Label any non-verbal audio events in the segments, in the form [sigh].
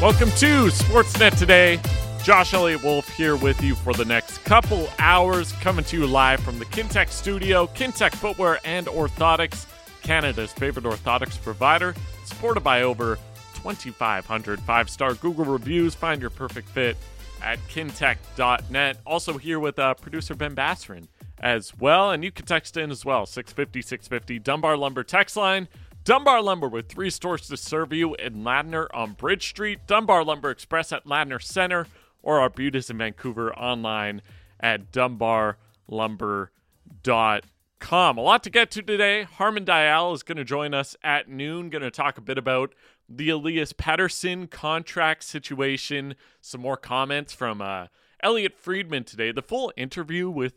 Welcome to Sportsnet today. Josh Elliott-Wolfe here with you for the next couple hours, coming to you live from the Kintec studio. Kintec Footwear and Orthotics, Canada's favorite orthotics provider, supported by over 2,500 five star Google reviews. Find your perfect fit at kintec.net. Also, here with uh, producer Ben Basran as well. And you can text in as well 650 650 Dunbar Lumber text line. Dunbar Lumber with three stores to serve you in Ladner on Bridge Street, Dunbar Lumber Express at Ladner Center, or Arbutus in Vancouver online at dunbarlumber.com. A lot to get to today. Harman Dayal is going to join us at noon, going to talk a bit about the Elias Pettersson contract situation, some more comments from uh, Elliotte Friedman today. The full interview with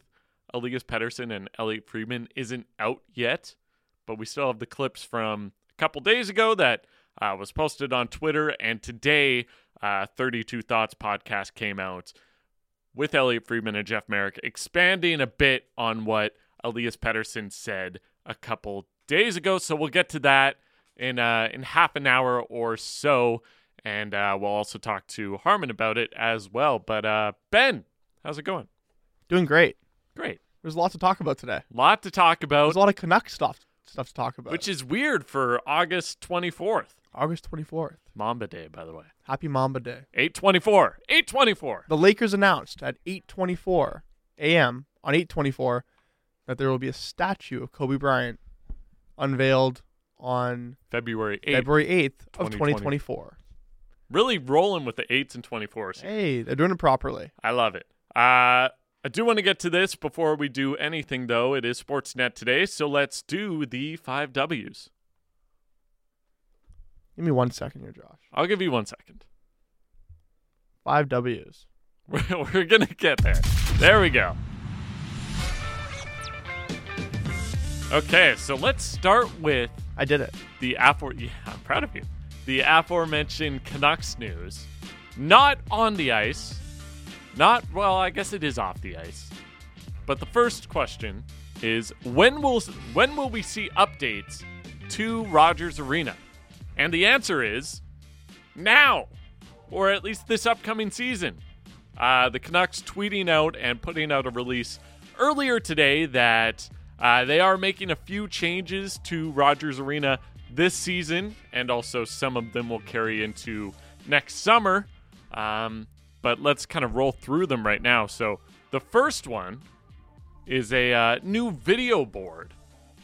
Elias Pettersson and Elliotte Friedman isn't out yet but we still have the clips from a couple days ago that uh, was posted on Twitter. And today, uh, 32 Thoughts podcast came out with Elliotte Friedman and Jeff Marek, expanding a bit on what Elias Pettersson said a couple days ago. So we'll get to that in uh, in half an hour or so, and uh, we'll also talk to Harman about it as well. But uh, Ben, how's it going? Doing great. Great. There's a lot to talk about today. A Lot to talk about. There's a lot of Canuck stuff stuff to talk about. Which is weird for August 24th. August 24th. Mamba Day, by the way. Happy Mamba Day. 824. 824. The Lakers announced at 8:24 a.m. on 8:24 that there will be a statue of Kobe Bryant unveiled on February 8th. February 8th of 2024. Really rolling with the 8s and 24s. Hey, they're doing it properly. I love it. Uh I do want to get to this before we do anything, though. It is Sportsnet today, so let's do the five W's. Give me one second here, Josh. I'll give you one second. Five W's. [laughs] We're going to get there. There we go. Okay, so let's start with I did it. the afor- [laughs] yeah, I'm proud of you. The aforementioned Canucks news. Not on the ice, not well, I guess it is off the ice. But the first question is when will when will we see updates to Rogers Arena? And the answer is now, or at least this upcoming season. Uh, the Canucks tweeting out and putting out a release earlier today that uh, they are making a few changes to Rogers Arena this season, and also some of them will carry into next summer. Um, but let's kind of roll through them right now. So the first one is a uh, new video board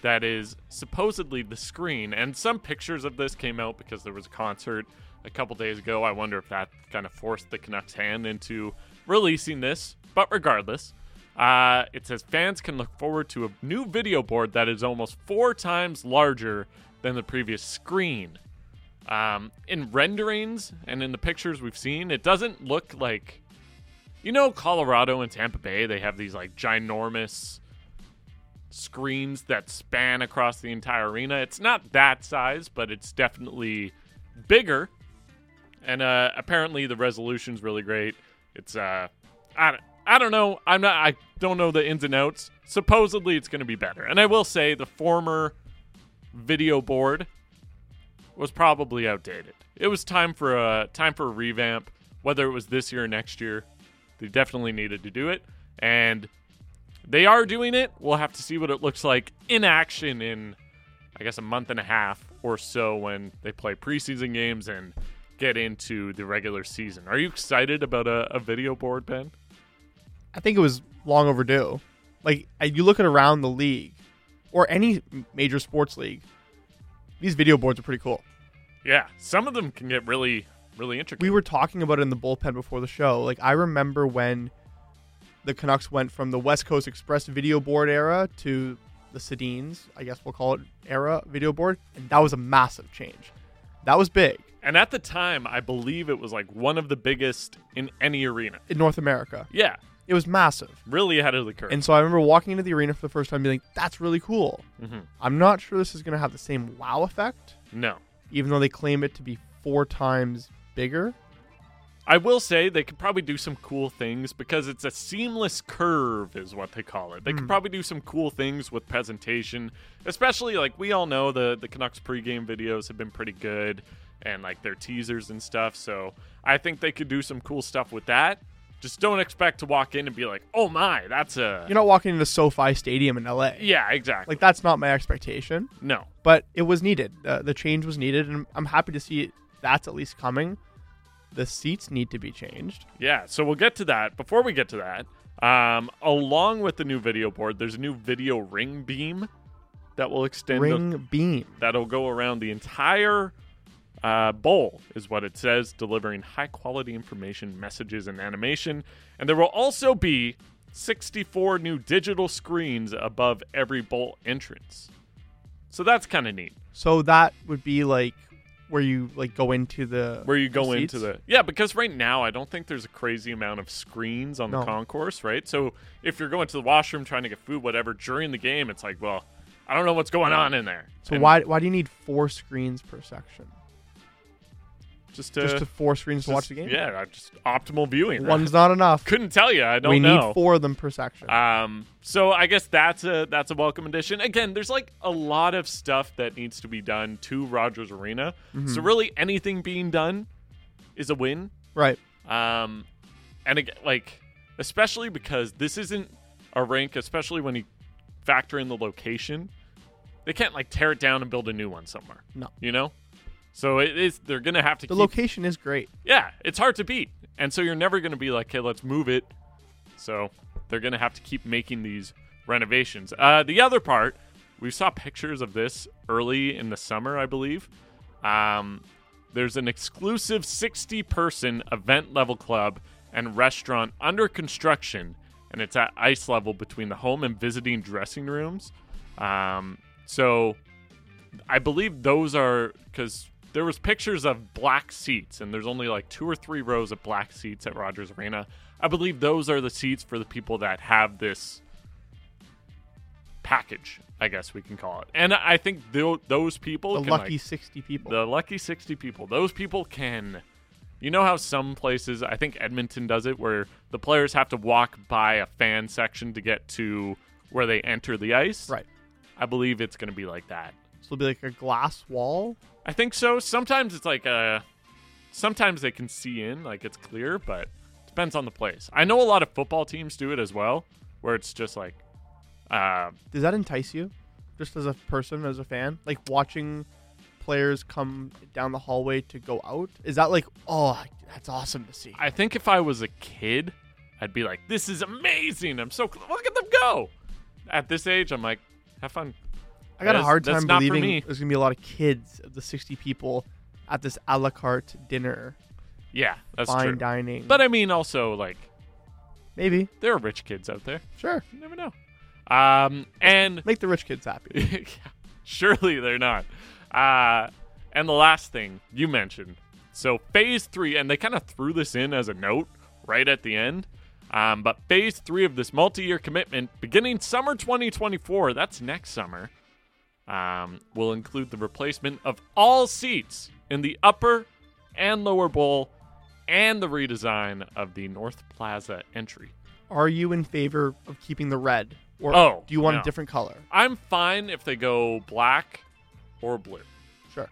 that is supposedly the screen, and some pictures of this came out because there was a concert a couple days ago. I wonder if that kind of forced the Canucks' hand into releasing this. But regardless, uh, it says fans can look forward to a new video board that is almost four times larger than the previous screen. Um, in renderings and in the pictures we've seen, it doesn't look like, you know, Colorado and Tampa Bay. They have these like ginormous screens that span across the entire arena. It's not that size, but it's definitely bigger. And uh, apparently the resolution's really great. It's uh, I don't, I don't know. I'm not. I don't know the ins and outs. Supposedly it's going to be better. And I will say the former video board was probably outdated. It was time for a time for a revamp, whether it was this year or next year. They definitely needed to do it, and they are doing it. We'll have to see what it looks like in action in, I guess, a month and a half or so when they play preseason games and get into the regular season. Are you excited about a, a video board, Ben? I think it was long overdue. Like you look at around the league, or any major sports league, these video boards are pretty cool. Yeah, some of them can get really, really intricate. We were talking about it in the bullpen before the show. Like I remember when the Canucks went from the West Coast Express video board era to the Sedins, I guess we'll call it era video board, and that was a massive change. That was big. And at the time, I believe it was like one of the biggest in any arena in North America. Yeah, it was massive, really ahead of the curve. And so I remember walking into the arena for the first time, being like, "That's really cool." Mm-hmm. I'm not sure this is going to have the same wow effect. No, even though they claim it to be four times bigger. I will say they could probably do some cool things because it's a seamless curve, is what they call it. They mm. could probably do some cool things with presentation, especially like we all know the the Canucks pregame videos have been pretty good, and like their teasers and stuff. So I think they could do some cool stuff with that. Just don't expect to walk in and be like, "Oh my, that's a." You're not walking into SoFi Stadium in LA. yeah, exactly. Like that's not my expectation, no, but it was needed. Uh, the change was needed, and I'm happy to see that's at least coming. The seats need to be changed. Yeah, so we'll get to that. Before we get to that, um, along with the new video board, there's a new video ring beam that will extend. the- Ring beam. that'll go around the entire uh, bowl, is what it says, delivering high quality information, messages, and animation. And there will also be 64 new digital screens above every bowl entrance. So that's kind of neat. So that would be like where you like go into the Where you go into the yeah, because right now I don't think there's a crazy amount of screens on the concourse, right? So if you're going to the washroom trying to get food, whatever, during the game, it's like, well, I don't know what's going on in there. So And why why do you need four screens per section? Just to, Just to four screens to watch the game? Yeah, just optimal viewing. right? [laughs] One's not enough. couldn't tell you. I don't we know. We need four of them per section. Um, so I guess that's a that's a welcome addition. Again, there's like a lot of stuff that needs to be done to Rogers Arena. Mm-hmm. So really, anything being done is a win. right. Um, and again, like especially because this isn't a rink, especially when you factor in the location. They can't like tear it down and build a new one somewhere. No. you know. So it is. They're gonna have to The keep location is great. yeah, it's hard to beat. And so you're never going to be like, hey, let's move it. So they're going to have to keep making these renovations. Uh, the other part, we saw pictures of this early in the summer, I believe. Um, there's an exclusive 60 person event level club and restaurant under construction, and it's at ice level between the home and visiting dressing rooms. Um, so I believe those are because there was pictures of black seats, and there's only like two or three rows of black seats at Rogers Arena. I believe those are the seats for the people that have this package, I guess we can call it. And I think tho- those people, The can, lucky like, 60 people. the lucky 60 people, those people can. You know how some places, I think Edmonton does it, where the players have to walk by a fan section to get to where they enter the ice? right. I believe it's going to be like that. So it'll be like a glass wall. I think so. Sometimes it's like a. Sometimes they can see in, like it's clear, but depends on the place. I know a lot of football teams do it as well, where it's just like, uh, Does that entice you? Just as a person, as a fan? Like watching players come down the hallway to go out? Is that like, oh, that's awesome to see? I think if I was a kid, I'd be like, "This is amazing! I'm so cl- look at them go." At this age, I'm like, "Have fun." I got That a hard that's time believing there's going to be a lot of kids of the 60 people at this a la carte dinner, Yeah, that's fine true. dining. But I mean, also like, Maybe. there are rich kids out there. Sure. You never know. Um, and [laughs] Make the rich kids happy. [laughs] Surely they're not. Uh, and the last thing you mentioned. So phase three, and they kind of threw this in as a note right at the end. Um, but phase three of this multi-year commitment, beginning summer 2024, that's next summer, um, will include the replacement of all seats in the upper and lower bowl, and the redesign of the North Plaza entry. Are you in favor of keeping the red? Or Oh, do you want no. a different color? I'm fine if they go black or blue. Sure.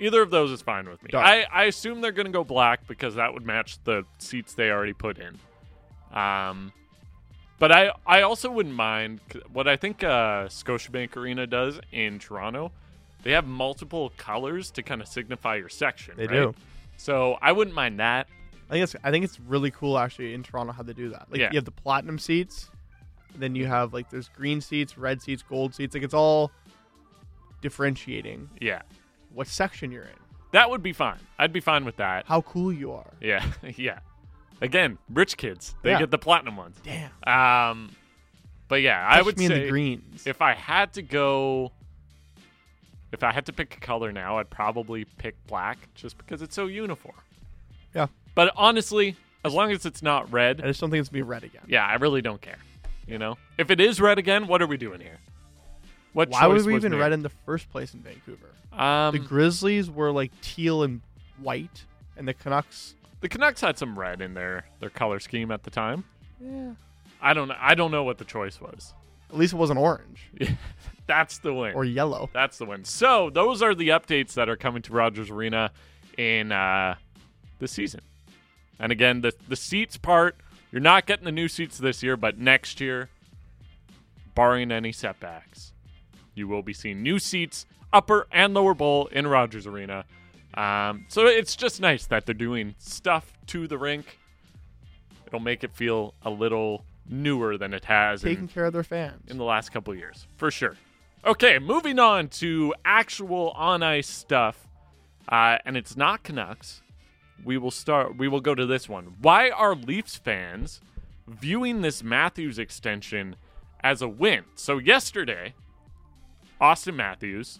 Either of those is fine with me. Dark. I, I assume they're going to go black because that would match the seats they already put in. Um, but I I also wouldn't mind what I think uh, Scotiabank Arena does in Toronto. They have multiple colors to kind of signify your section. They right? do. So I wouldn't mind that. I think it's I think it's really cool actually in Toronto how they do that. Like Yeah. you have the platinum seats, then you have like there's green seats, red seats, gold seats. Like it's all differentiating Yeah, what section you're in, that would be fine. I'd be fine with that. how cool you are. Yeah, [laughs] yeah. Again, rich kids they Yeah. get the platinum ones. Damn. Um, but yeah, I Touch would me say in the greens. if I had to go, if I had to pick a color now, I'd probably pick black just because it's so uniform. Yeah. But honestly, as long as it's not red. I red, just don't think it's gonna be red again. yeah, I really don't care. You know, if it is red again, what are we doing here? What Why choice we was even made? red in the first place in Vancouver? Um, the Grizzlies were like teal and white, and the Canucks. The Canucks had some red in their their color scheme at the time. Yeah. I don't. I don't know what the choice was. At least it wasn't orange [laughs] That's the win. or yellow. That's the win. So those are the updates that are coming to Rogers Arena in uh, the season. And again, the the seats part, you're not getting the new seats this year, but next year, barring any setbacks, you will be seeing new seats, upper and lower bowl in Rogers Arena. Um, so it's just nice that they're doing stuff to the rink. It'll make it feel a little newer than it has Taking in, care of their fans. in the last couple years, for sure. Okay, moving on to actual on ice stuff, uh, and it's not Canucks. We will start. We will go to this one. Why are Leafs fans viewing this Matthews extension as a win? So yesterday, Auston Matthews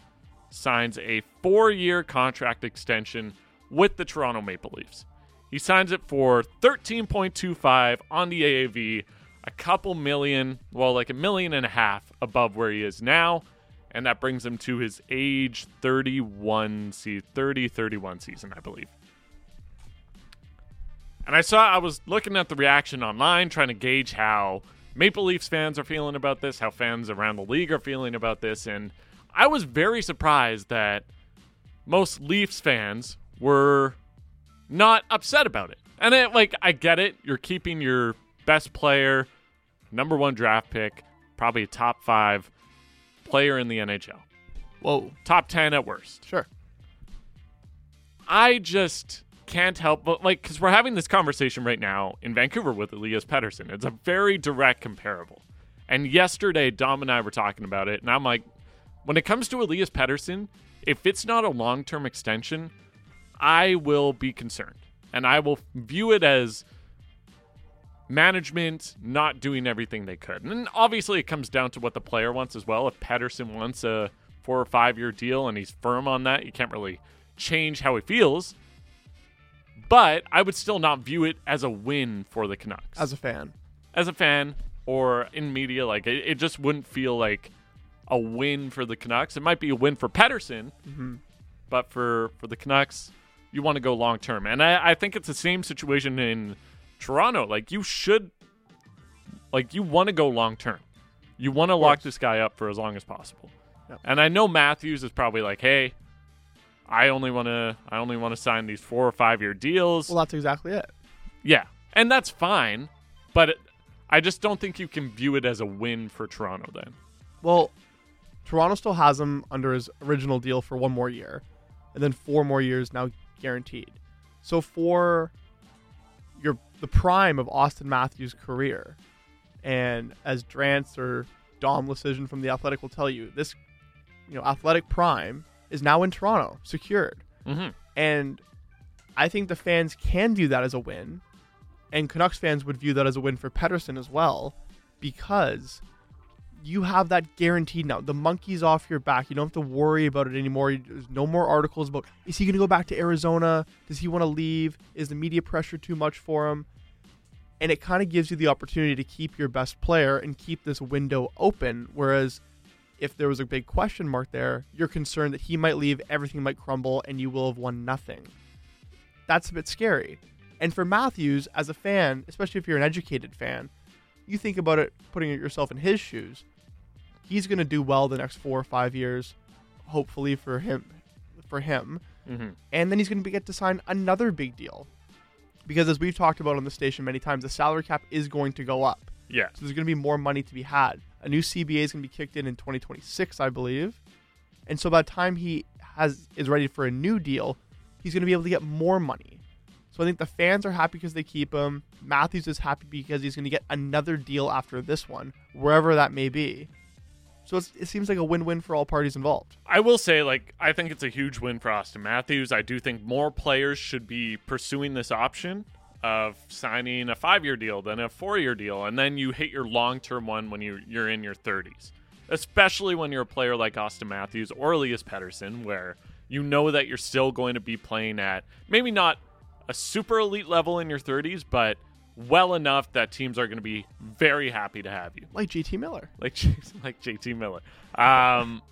signs a four-year contract extension with the Toronto Maple Leafs. He signs it for 13.25 on the AAV, a couple million, well, like a million and a half above where he is now, and that brings him to his age 31 se- 30 31 season, I believe. And I saw I was looking at the reaction online trying to gauge how Maple Leafs fans are feeling about this, how fans around the league are feeling about this, and I was very surprised that most Leafs fans were not upset about it. And it, like, I get it. You're keeping your best player, number one draft pick, probably a top five player in the NHL, Whoa. top 10 at worst. Sure. I just can't help but, like, because we're having this conversation right now in Vancouver with Elias Pettersson. It's a very direct comparable. And yesterday, Dom and I were talking about it, and I'm like, when it comes to Elias Pettersson, if it's not a long term extension, I will be concerned. And I will view it as management not doing everything they could. And obviously, it comes down to what the player wants as well. If Pettersson wants a four or five year deal and he's firm on that, you can't really change how he feels. But I would still not view it as a win for the Canucks As a fan. as a fan or in media, like it, it just wouldn't feel like a win for the Canucks. It might be a win for Pettersson, Mm-hmm. but for for the Canucks, you want to go long term. And I, I think it's the same situation in Toronto. Like you should, like you want to go long term. You want to lock this guy up for as long as possible. Yep. And I know Matthews is probably like, hey. I only want to. I only want to sign these four or five year deals. Well, that's exactly it. Yeah, and that's fine, but it, I just don't think you can view it as a win for Toronto. Then Well, Toronto still has him under his original deal for one more year, and then four more years now guaranteed. So for your the prime of Auston Matthews' career, and as Drance or Dom Luszczyszyn from the Athletic will tell you, this you know athletic prime is now in Toronto, secured. mm-hmm. And I think the fans can view that as a win. And Canucks fans would view that as a win for Pettersson as well, because you have that guaranteed now. The monkey's off your back. You don't have to worry about it anymore. There's no more articles about is he going to go back to Arizona? Does he want to leave? Is the media pressure too much for him? And it kind of gives you the opportunity to keep your best player and keep this window open. Whereas if there was a big question mark there, you're concerned that he might leave, everything might crumble, and you will have won nothing. That's a bit scary. And for Matthews, as a fan, especially if you're an educated fan, you think about it putting yourself in his shoes. He's going to do well the next four or five years, hopefully for him. For him, Mm-hmm. and then he's going to get to sign another big deal, because as we've talked about on the station many times, the salary cap is going to go up. yeah, So there's going to be more money to be had. A new CBA is going to be kicked in in 2026, I believe. And so by the time he has is ready for a new deal, he's going to be able to get more money. So I think the fans are happy because they keep him. Matthews is happy because he's going to get another deal after this one, wherever that may be. So it seems like a win-win for all parties involved. I will say, like, I think it's a huge win for Auston Matthews. I do think more players should be pursuing this option of signing a five-year deal than a four-year deal, and then you hit your long-term one when you you're in your 30s. Especially when you're a player like Auston Matthews or Elias Pettersson, where you know that you're still going to be playing at maybe not a super elite level in your 30s, but well enough that teams are going to be very happy to have you, Like JT Miller. [laughs] like like JT Miller. Um,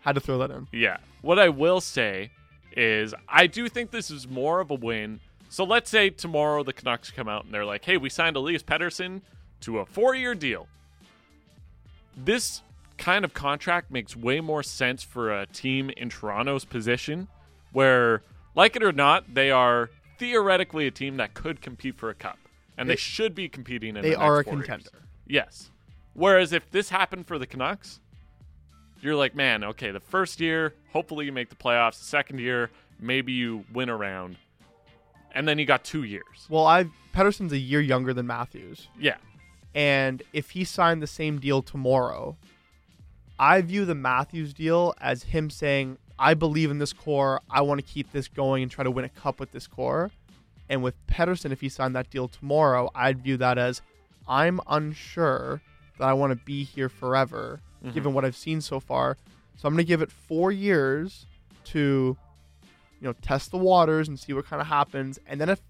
Had to throw that in. yeah. What I will say is I do think this is more of a win. So let's say tomorrow the Canucks come out and they're like, hey, we signed Elias Pettersson to a four year deal. This kind of contract makes way more sense for a team in Toronto's position where like it or not, they are theoretically a team that could compete for a cup, and they, They- should be competing. In They the are a next four years. contender. Yes. Whereas if this happened for the Canucks, you're like, man, okay, the first year, hopefully you make the playoffs. The second year, maybe you win around, and then you got two years. Well, I Pettersson's a year younger than Matthews, Yeah. and if he signed the same deal tomorrow, I view the Matthews deal as him saying, "I believe in this core. I want to keep this going and try to win a cup with this core." And with Pettersson, if he signed that deal tomorrow, I'd view that as, "I'm unsure that I want to be here forever, Mhm. given what I've seen so far. So I'm going to give it four years to, you know, test the waters and see what kind of happens. And then if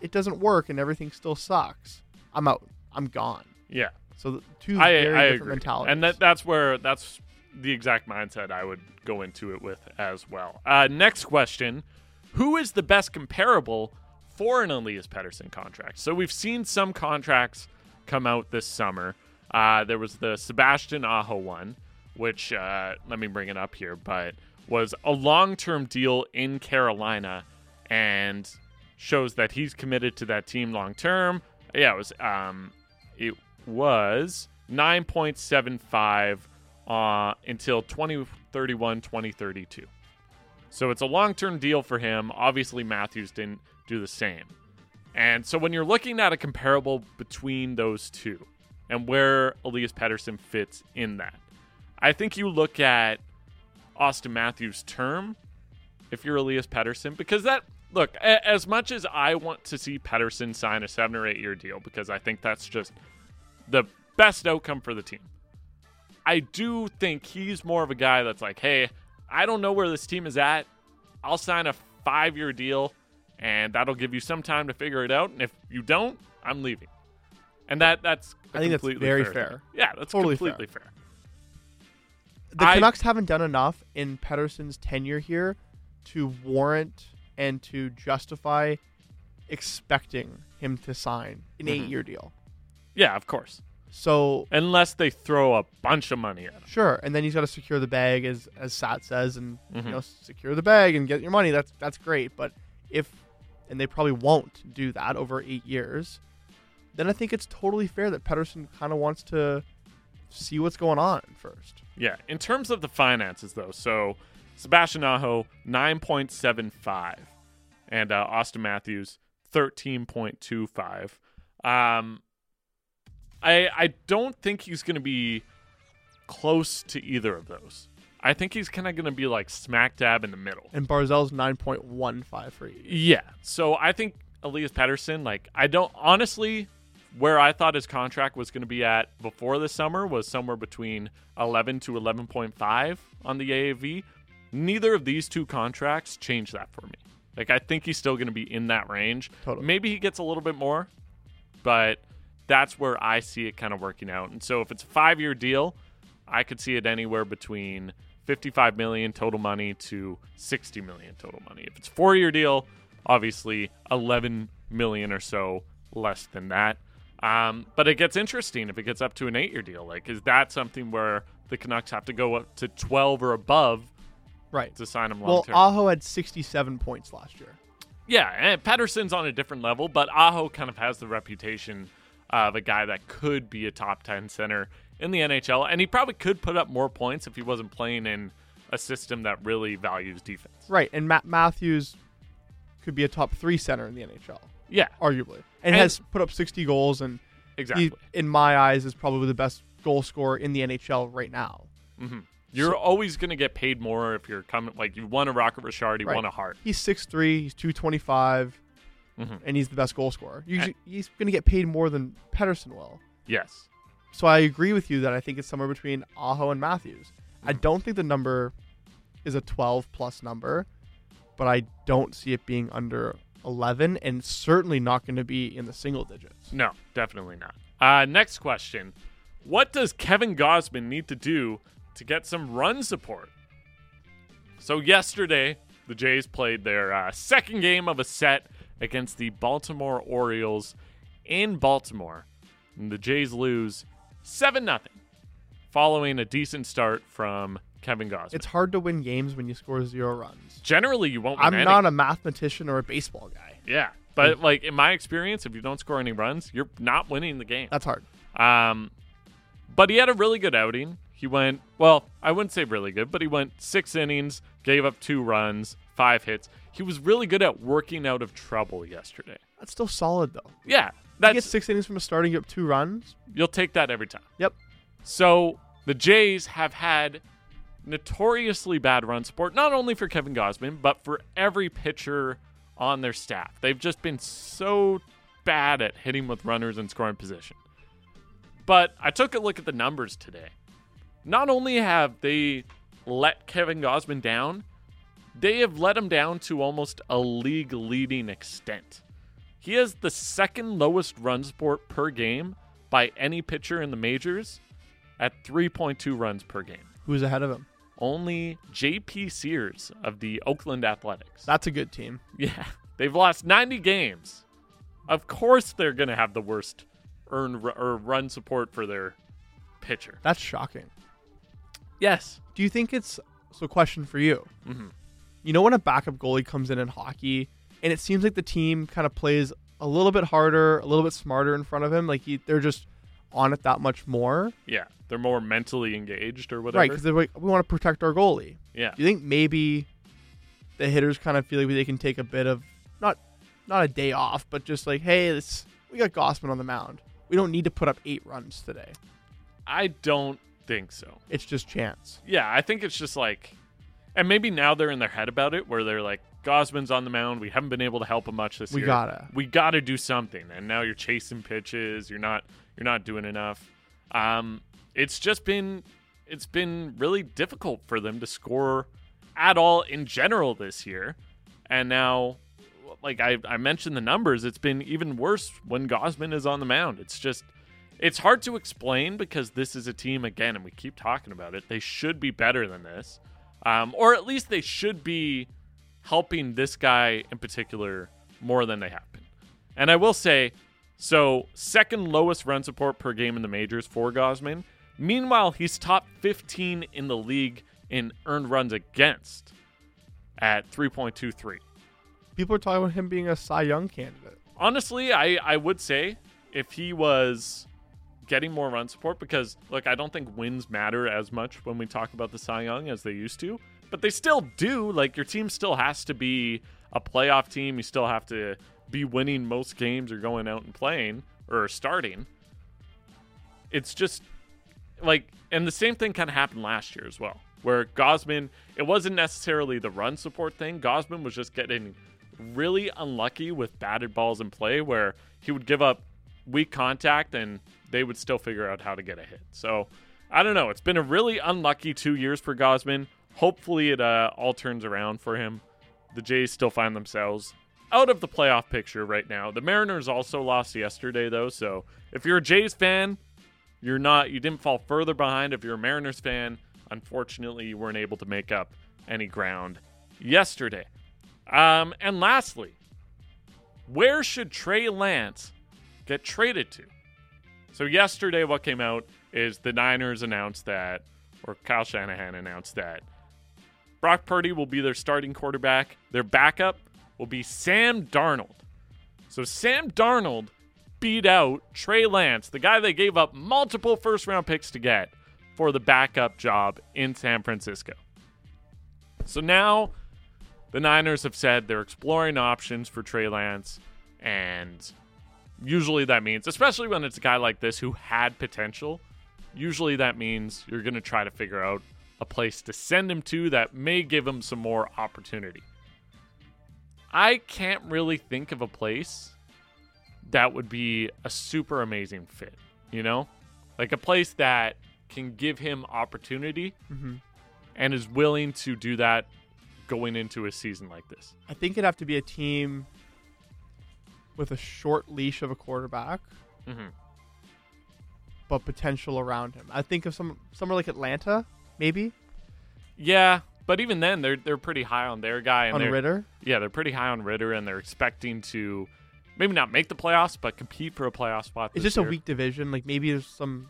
it doesn't work and everything still sucks, I'm out. I'm gone. Yeah. So two I, very I different agree. mentalities. And that that's where that's the exact mindset I would go into it with as well. Uh, next question: Who is the best comparable for an Elias Pettersson contract? So we've seen some contracts come out this summer. Uh, there was the Sebastian Aho one, which uh, let me bring it up here, but was a long-term deal in Carolina, and shows that he's committed to that team long term. Yeah, it was um, it was 9.75 uh, until 2031 2032 so it's a long-term deal for him obviously matthews didn't do the same and so when you're looking at a comparable between those two and where elias Pettersson fits in that i think you look at auston matthews term if you're elias Pettersson, because that look a- as much as i want to see Pettersson sign a seven or eight year deal because i think that's just the best outcome for the team. I do think he's more of a guy that's like, hey, I don't know where this team is at. I'll sign a five year deal, and that'll give you some time to figure it out. And if you don't, I'm leaving. And that that's I think that's very thing. fair. Yeah, that's Totally completely fair. the I- Canucks haven't done enough in Pettersson's tenure here to warrant and to justify expecting him to sign an Mhm. eight-year deal. Yeah, of course. So Unless they throw a bunch of money at him. sure, and then he's got to secure the bag, as as Sat says, and Mhm. you know secure the bag and get your money. That's that's great. But if and they probably won't do that over eight years, then I think it's totally fair that Pettersson kind of wants to see what's going on first. Yeah, in terms of the finances, though, so Sebastian Aho, 9.75, and uh, Auston Matthews, 13.25. Um, I, I don't think he's going to be close to either of those. I think he's kind of going to be like smack dab in the middle. And Barzal's nine point one five for each. Yeah. So I think Elias Pettersson, like, I don't honestly, where I thought his contract was going to be at before the summer was somewhere between 11 to 11.5 on the AAV. Neither of these two contracts changed that for me. Like, I think he's still going to be in that range. Totally. Maybe he gets a little bit more, but that's where I see it kind of working out. And so if it's a five year deal, I could see it anywhere between 55 million total money to 60 million total money. If it's a four year deal, obviously 11 million or so less than that. Um, but it gets interesting if it gets up to an eight year deal. Like, is that something where the Canucks have to go up to 12 or above Right. to sign him long term? Well? Aho had 67 points last year. Yeah, and Pettersson's on a different level, but Aho kind of has the reputation of a guy that could be a top 10 center in the NHL, and he probably could put up more points if he wasn't playing in a system that really values defense. Right. And Matt Matthews could be a top three center in the NHL, Yeah, arguably, and, And- has put up 60 goals. And exactly. he, in my eyes, is probably the best goal scorer in the NHL right now. hmm You're always going to get paid more if you're coming, like, you won a Rocket Richard, you Right. won a Hart. He's 6'3", he's 225, Mhm. and he's the best goal scorer. You, And- he's going to get paid more than Pettersson will. Yes. So I agree with you that I think it's somewhere between Aho and Matthews. I Mhm. don't think the number is a 12 plus number, but I don't see it being under 11 and certainly not going to be in the single digits. No, definitely not. Uh, next question. What does Kevin Gausman need to do to get some run support? So, yesterday, the Jays played their uh, second game of a set against the Baltimore Orioles in Baltimore. And the Jays lose 7 0, following a decent start from Kevin Gausman. It's hard to win games when you score zero runs. Generally, you won't. Win I'm any. not a mathematician or a baseball guy. Yeah, but like in my experience, if you don't score any runs, you're not winning the game. That's hard. Um, but he had a really good outing. He went well. I wouldn't say really good, but he went six innings, gave up two runs, five hits. He was really good at working out of trouble yesterday. That's still solid though. Yeah, You that's get six innings from a starting, you up two runs. you'll take that every time. Yep. So the Jays have had notoriously bad run support, not only for Kevin Gausman, but for every pitcher on their staff. They've just been so bad at hitting with runners in scoring position. But I took a look at the numbers today. Not only have they let Kevin Gausman down, they have let him down to almost a league leading extent. He has the second lowest run support per game by any pitcher in the majors at 3.2 runs per game. Who's ahead of him? Only JP Sears of the Oakland Athletics. That's a good team. [laughs] Yeah, they've lost 90 games. Of course, they're going to have the worst earn ru- or run support for their pitcher. That's shocking. Yes. Do you think it's so? Question for you. Mhm. You know when a backup goalie comes in in hockey, and it seems like the team kind of plays a little bit harder, a little bit smarter in front of him. Like he, they're just on it that much more, Yeah, they're more mentally engaged or whatever. right? Because they're like, we want to protect our goalie. yeah. Do you think maybe the hitters kind of feel like they can take a bit of not not a day off, but just like, hey, this we got Gausman on the mound. We don't need to put up eight runs today. I don't think so. It's just chance. Yeah, I think it's just like, and maybe now they're in their head about it, where they're like, Gausman's on the mound. We haven't been able to help him much this We year. gotta. we gotta do something. And now you're chasing pitches. You're not. You're not doing enough. Um, it's just been. It's been really difficult for them to score at all in general this year. And now, like I, I mentioned the numbers, it's been even worse when Gausman is on the mound. It's just. It's hard to explain because this is a team again, and we keep talking about it. They should be better than this, um, or at least they should be helping this guy in particular more than they have been. And I will say, so second lowest run support per game in the majors for Gausman. Meanwhile, he's top 15 in the league in earned runs against at 3.23. People are talking about him being a Cy Young candidate. Honestly, I, I would say if he was getting more run support, because look, I don't think wins matter as much when we talk about the Cy Young as they used to, but they still do. Like your team still has to be a playoff team. You still have to be winning most games or going out and playing or starting. It's just like, and the same thing kind of happened last year as well, where Gausman, it wasn't necessarily the run support thing. Gausman was just getting really unlucky with batted balls in play where he would give up weak contact and they would still figure out how to get a hit. So I don't know. It's been a really unlucky two years for Gausman. Hopefully it uh, all turns around for him. The Jays still find themselves out of the playoff picture right now. The Mariners also lost yesterday though, so if you're a Jays fan, you're not you didn't fall further behind. If you're a Mariners fan, unfortunately you weren't able to make up any ground yesterday. Um, and lastly, where should Trey Lance get traded to? So yesterday, what came out is the Niners announced that, or Kyle Shanahan announced that Brock Purdy will be their starting quarterback. Their backup will be Sam Darnold. So Sam Darnold beat out Trey Lance, the guy they gave up multiple first round picks to get for the backup job in San Francisco. So now the Niners have said they're exploring options for Trey Lance, and usually that means, especially when it's a guy like this who had potential, usually that means you're going to try to figure out a place to send him to that may give him some more opportunity. I can't really think of a place that would be a super amazing fit, you know? Like a place that can give him opportunity Mhm. and is willing to do that going into a season like this. I think it'd have to be a team with a short leash of a quarterback, Mm-hmm. but potential around him. I think of some somewhere like Atlanta, maybe Yeah, but even then, they're they're pretty high on their guy, and on Ridder. yeah, they're pretty high on Ridder, and they're expecting to maybe not make the playoffs, but compete for a playoff spot. It's this just a weak division. Like maybe there's some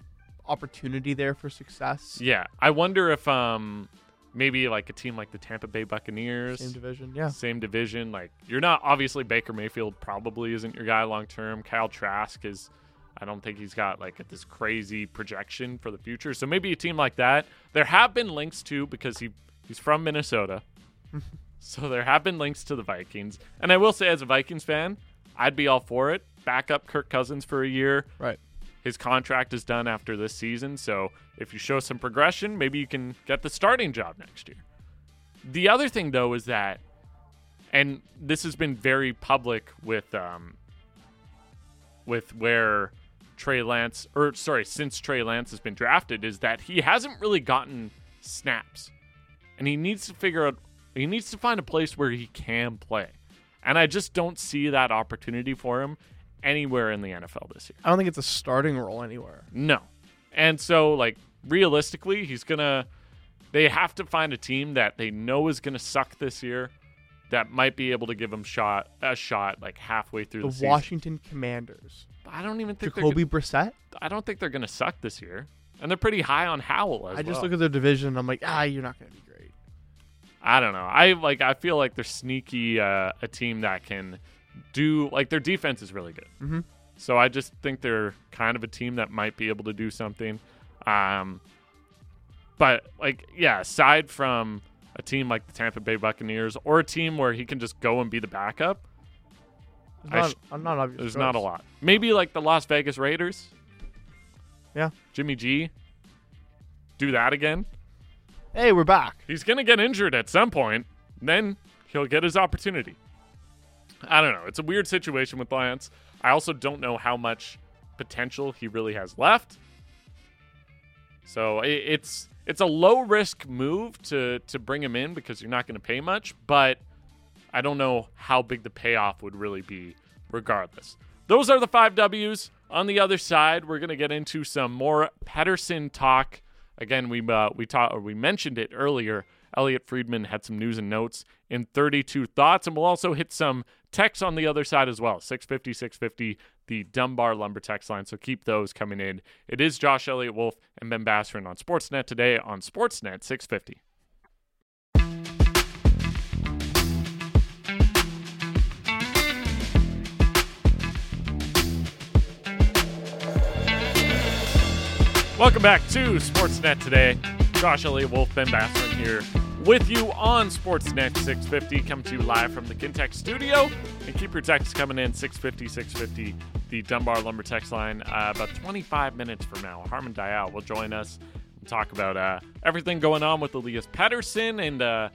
opportunity there for success. Yeah, I wonder if um maybe like a team like the Tampa Bay Buccaneers. Same division. Yeah. Same division. Like you're not obviously Baker Mayfield probably isn't your guy long term. Kyle Trask is I don't think he's got like this crazy projection for the future. So maybe a team like that. There have been links to because he he's from Minnesota. [laughs] so there have been links to the Vikings. And I will say as a Vikings fan, I'd be all for it. Back up Kirk Cousins for a year. Right. His contract is done after this season, so if you show some progression, maybe you can get the starting job next year. The other thing though is that and this has been very public with um with where Trey Lance, or sorry, since Trey Lance has been drafted, is that he hasn't really gotten snaps, and he needs to figure out, he needs to find a place where he can play, and I just don't see that opportunity for him anywhere in the NFL this year. I don't think it's a starting role anywhere. No, and so like realistically, he's gonna. They have to find a team that they know is gonna suck this year. That might be able to give him shot a shot like halfway through the, The. Washington Commanders. I don't even think Jacoby they're. Brissett. I don't think they're going to suck this year, and they're pretty high on Howell as well. I just look at their division. and I'm like, ah, you're not going to be great. I don't know. I like. I feel like they're sneaky. Uh, a team that can do like their defense is really good. Mhm. So I just think they're kind of a team that might be able to do something. Um, but like, yeah, aside from a team like the Tampa Bay Buccaneers or a team where he can just go and be the backup, I not, sh- I'm not obvious. there's choice. not a lot. Maybe like the Las Vegas Raiders. Yeah. Jimmy G. Do that again. Hey, we're back. He's going to get injured at some point. Then he'll get his opportunity. I don't know. It's a weird situation with Lance. I also don't know how much potential he really has left. So it's it's a low risk move to to bring him in because you're not going to pay much, but I don't know how big the payoff would really be regardless. Those are the 5 Ws. On the other side, we're going to get into some more Pettersson talk. Again, we uh, we taught or we mentioned it earlier. Elliotte Friedman had some news and notes in 32 thoughts, and we'll also hit some text on the other side as well. 650, 650, the Dunbar Lumber text line. So keep those coming in. It is Josh Elliott-Wolfe and Ben Basran on Sportsnet today on Sportsnet 650. Welcome back to Sportsnet today. Josh Elliott-Wolfe, Ben Basran here with you on Sportsnet 650. Come to you live from the Kintec studio. And keep your texts coming in 650, 650, the Dunbar Lumber text line. Uh, about 25 minutes from now, Harman Dayal will join us and talk about uh, everything going on with Elias Pettersson and uh,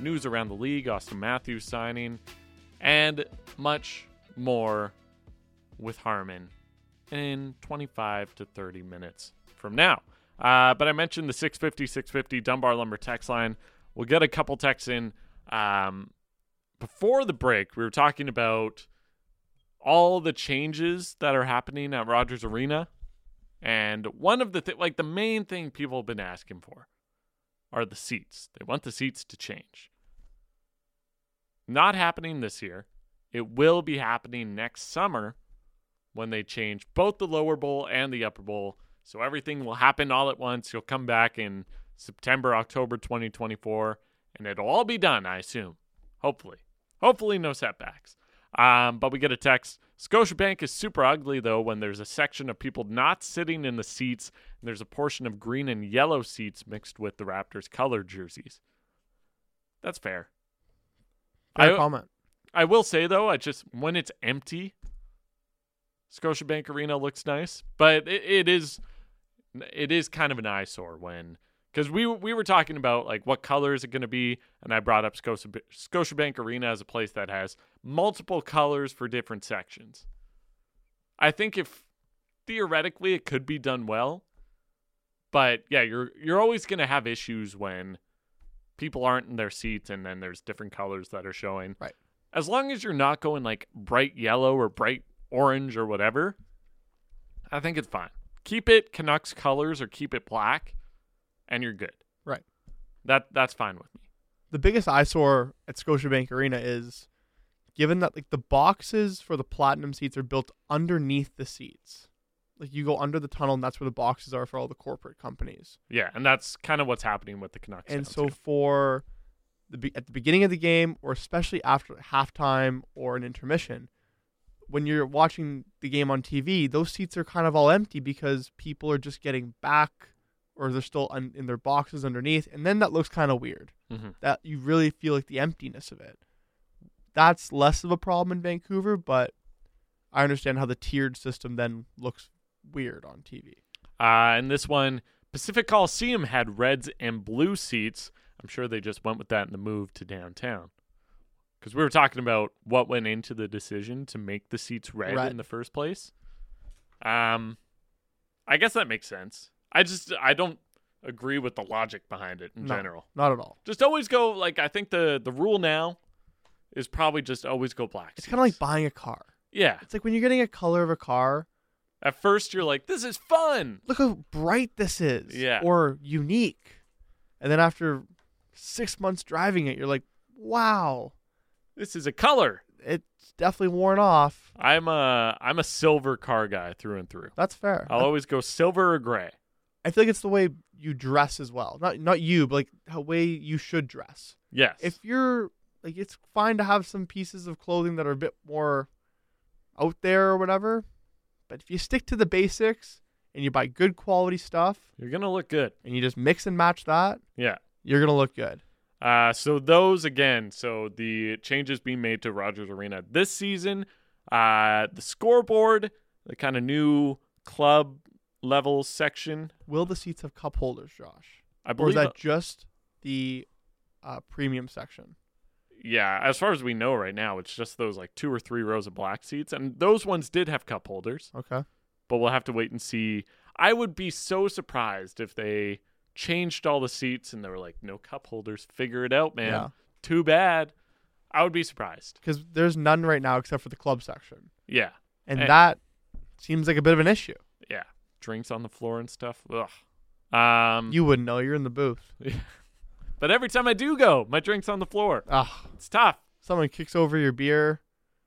news around the league, Auston Matthews signing, and much more with Harman in 25 to 30 minutes from now. Uh, but I mentioned the 650 650 Dunbar Lumber text line. We'll get a couple texts in. Um, before the break, we were talking about all the changes that are happening at Rogers Arena. And one of the, th- like, the main thing people have been asking for are the seats. They want the seats to change. Not happening this year. It will be happening next summer when they change both the lower bowl and the upper bowl. So everything will happen all at once. You'll come back in September, October 2024, and it'll all be done, I assume. Hopefully. Hopefully, no setbacks. Um, but we get a text. Scotiabank is super ugly, though, when there's a section of people not sitting in the seats, and there's a portion of green and yellow seats mixed with the Raptors' color jerseys. That's fair. Fair I- comment. I will say though, I just when it's empty, Scotiabank Arena looks nice, but it, it is it is kind of an eyesore when because we we were talking about like what color is it going to be, and I brought up Scotia, Scotiabank Arena as a place that has multiple colors for different sections. I think if theoretically it could be done well, but yeah, you're you're always going to have issues when people aren't in their seats and then there's different colors that are showing. Right. As long as you're not going like bright yellow or bright orange or whatever, I think it's fine. Keep it Canucks colors or keep it black and you're good. Right. That that's fine with me. The biggest eyesore at Scotiabank Arena is given that like the boxes for the platinum seats are built underneath the seats. like you go under the tunnel, and that's where the boxes are for all the corporate companies. Yeah, and that's kind of what's happening with the Canucks. And so too. for the at the beginning of the game, or especially after halftime or an intermission, when you're watching the game on TV, those seats are kind of all empty because people are just getting back, or they're still un- in their boxes underneath, and then that looks kind of weird. Mhm. That you really feel like the emptiness of it. That's less of a problem in Vancouver, but I understand how the tiered system then looks weird on TV. Uh, and this one, Pacific Coliseum had reds and blue seats. I'm sure they just went with that in the move to downtown. Because we were talking about what went into the decision to make the seats red, Red. in the first place. Um, I guess that makes sense. I just I don't agree with the logic behind it in No. general. Not at all. Just always go like I think the the rule now is probably just always go black. It's kind of like buying a car. yeah. It's like when you're getting a color of a car, At first you're like this is fun. look how bright this is. Yeah. Or unique. And then after six months driving it, you're like, wow, This is a color. it's definitely worn off. I'm a I'm a silver car guy through and through. That's fair. I'll always go silver or gray. I feel like it's the way you dress as well. Not not you, but like the way you should dress. Yes. If you're like it's fine to have some pieces of clothing that are a bit more out there or whatever. But if you stick to the basics and you buy good quality stuff you're gonna look good. and you just mix and match that, Yeah. you're gonna look good. Uh, so those again. So the changes being made to Rogers Arena this season. Uh, the scoreboard, the kind of new club level section. Will the seats have cup holders, Josh? I believe. Or is that just the uh, premium section? yeah. As far as we know right now, it's just those like two or three rows of black seats, and those ones did have cup holders. Okay. but we'll have to wait and see. I would be so surprised if they changed all the seats and they were like, no cup holders. Figure it out, man. Yeah. Too bad. I would be surprised. Because there's none right now except for the club section. Yeah. And Eh. that seems like a bit of an issue. Yeah. Drinks on the floor and stuff. Ugh. Um, You wouldn't know. You're in the booth. [laughs] but every time I do go, my drink's on the floor. Ah, It's tough. someone kicks over your beer,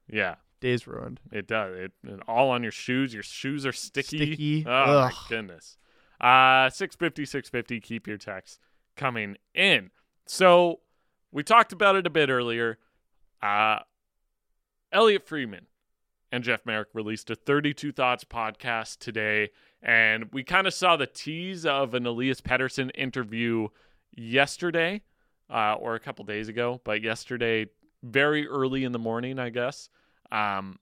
Yeah. day's ruined. It does. It, it all on your shoes. Your shoes are sticky. Sticky. Oh my Ugh. goodness. Uh 650 650 keep your texts coming in. So, we talked about it a bit earlier. Uh Elliotte Friedman and Jeff Marek released a 32 Thoughts podcast today and we kind of saw the tease of an Elias Pettersson interview yesterday uh, or a couple days ago, but yesterday very early in the morning, I guess. Um,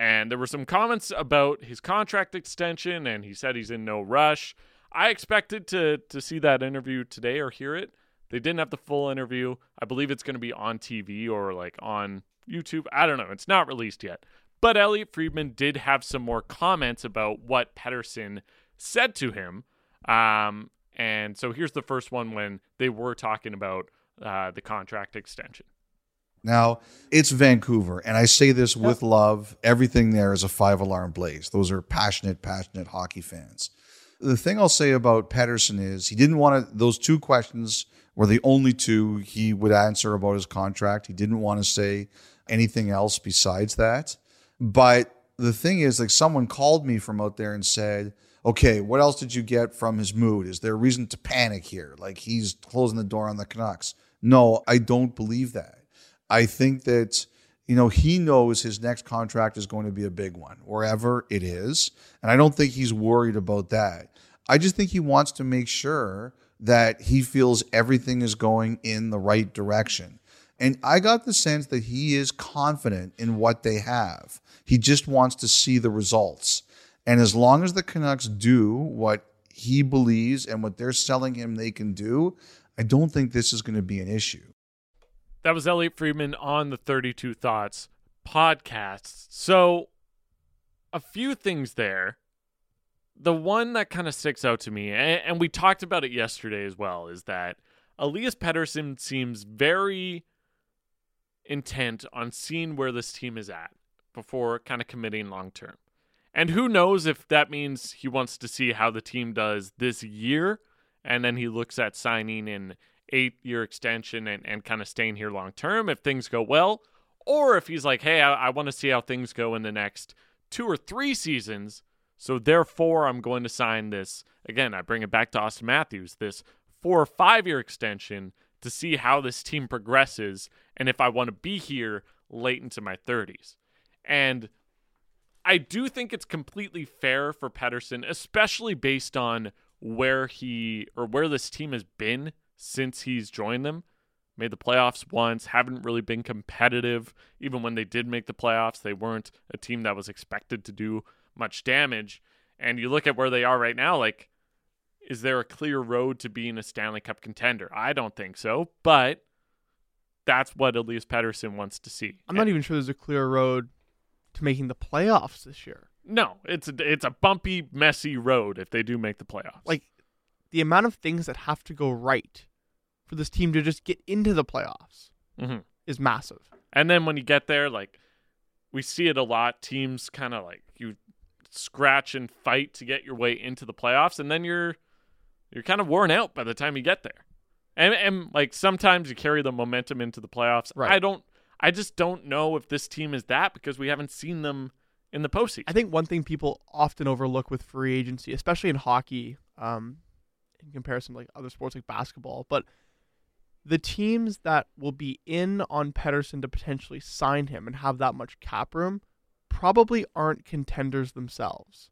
and there were some comments about his contract extension, and he said he's in no rush. I expected to to see that interview today or hear it. They didn't have the full interview. I believe it's going to be on TV or like on YouTube. I don't know. It's not released yet. But Elliotte Friedman did have some more comments about what Pettersson said to him. Um, and so here's the first one when they were talking about uh, the contract extension. Now, it's Vancouver, and I say this with love. Everything there is a five alarm blaze. Those are passionate, passionate hockey fans. The thing I'll say about Pettersson is he didn't want to, those two questions were the only two he would answer about his contract. He didn't want to say anything else besides that. But the thing is, like, someone called me from out there and said, okay, what else did you get from his mood? Is there a reason to panic here? Like, he's closing the door on the Canucks. No, I don't believe that. I think that you know he knows his next contract is going to be a big one wherever it is, and I don't think he's worried about that. I just think he wants to make sure that he feels everything is going in the right direction. And I got the sense that he is confident in what they have. He just wants to see the results. And as long as the Canucks do what he believes and what they're selling him they can do, I don't think this is going to be an issue. That was Elliotte Friedman on the 32 Thoughts podcast. So, a few things there. The one that kind of sticks out to me, and, we talked about it yesterday as well, is that Elias Pettersson seems very intent on seeing where this team is at before kind of committing long term. And who knows if that means he wants to see how the team does this year, and then he looks at signing an eight year extension and, and kind of staying here long term if things go well, or if he's like, hey, I, I want to see how things go in the next two or three seasons So therefore, I'm going to sign this again. I bring it back to Auston Matthews, this four or five year extension to see how this team progresses and if I want to be here late into my 30s. And I do think it's completely fair for Pettersson, especially based on where he or where this team has been since he's joined them. Made the playoffs once, haven't really been competitive. Even when they did make the playoffs, they weren't a team that was expected to do much damage. And you look at where they are right now, like, is there a clear road to being a Stanley Cup contender? I don't think so, but that's what Elias Pettersson wants to see. I'm not even sure there's a clear road to making the playoffs this year. No, it's a, it's a bumpy, messy road if they do make the playoffs. Like the amount of things that have to go right for this team to just get into the playoffs hmm is massive. And then when you get there, like we see it a lot, teams kind of like you scratch and fight to get your way into the playoffs, and then you're you're kind of worn out by the time you get there. And and like sometimes you carry the momentum into the playoffs. Right. I don't. I just don't know if this team is that because we haven't seen them in the postseason. I think one thing people often overlook with free agency, especially in hockey, um, in comparison to like other sports like basketball, but the teams that will be in on Pettersson to potentially sign him and have that much cap room probably aren't contenders themselves.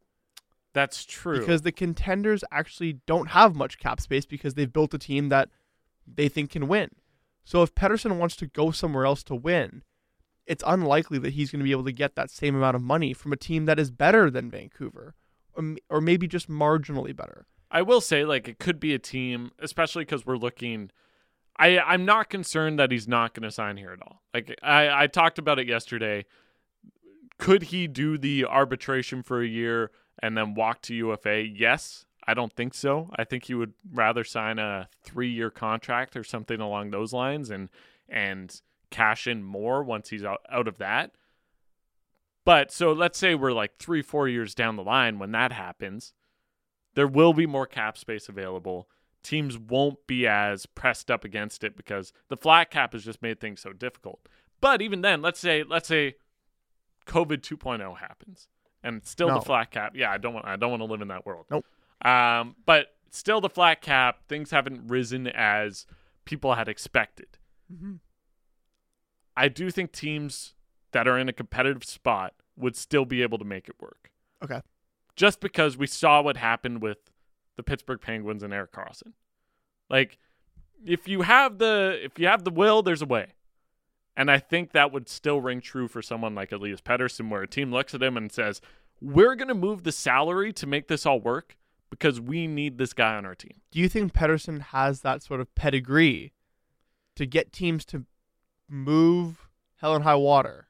That's true. Because the contenders actually don't have much cap space because they've built a team that they think can win. So if Pettersson wants to go somewhere else to win, it's unlikely that he's going to be able to get that same amount of money from a team that is better than Vancouver, or, or maybe just marginally better. I will say, like, it could be a team, especially because we're looking. I I'm not concerned that he's not going to sign here at all. Like I I talked about it yesterday. Could he do the arbitration for a year and then walk to UFA? Yes. I don't think so. I think he would rather sign a three year contract or something along those lines and and cash in more once he's out, out of that. But so let's say we're like three, four years down the line when that happens there will be more cap space available. Teams won't be as pressed up against it because the flat cap has just made things so difficult. But even then, let's say let's say COVID 2.0 happens and still No. the flat cap. Yeah, I don't want I don't want to live in that world. Nope. Um, but still the flat cap, things haven't risen as people had expected. I do think teams that are in a competitive spot would still be able to make it work Okay. just because we saw what happened with the Pittsburgh Penguins and Erik Karlsson. Like if you have the if you have the will, there's a way. And I think that would still ring true for someone like Elias Pettersson, where a team looks at him and says, We're gonna move the salary to make this all work because we need this guy on our team. Do you think Pettersson has that sort of pedigree to get teams to move hell and high water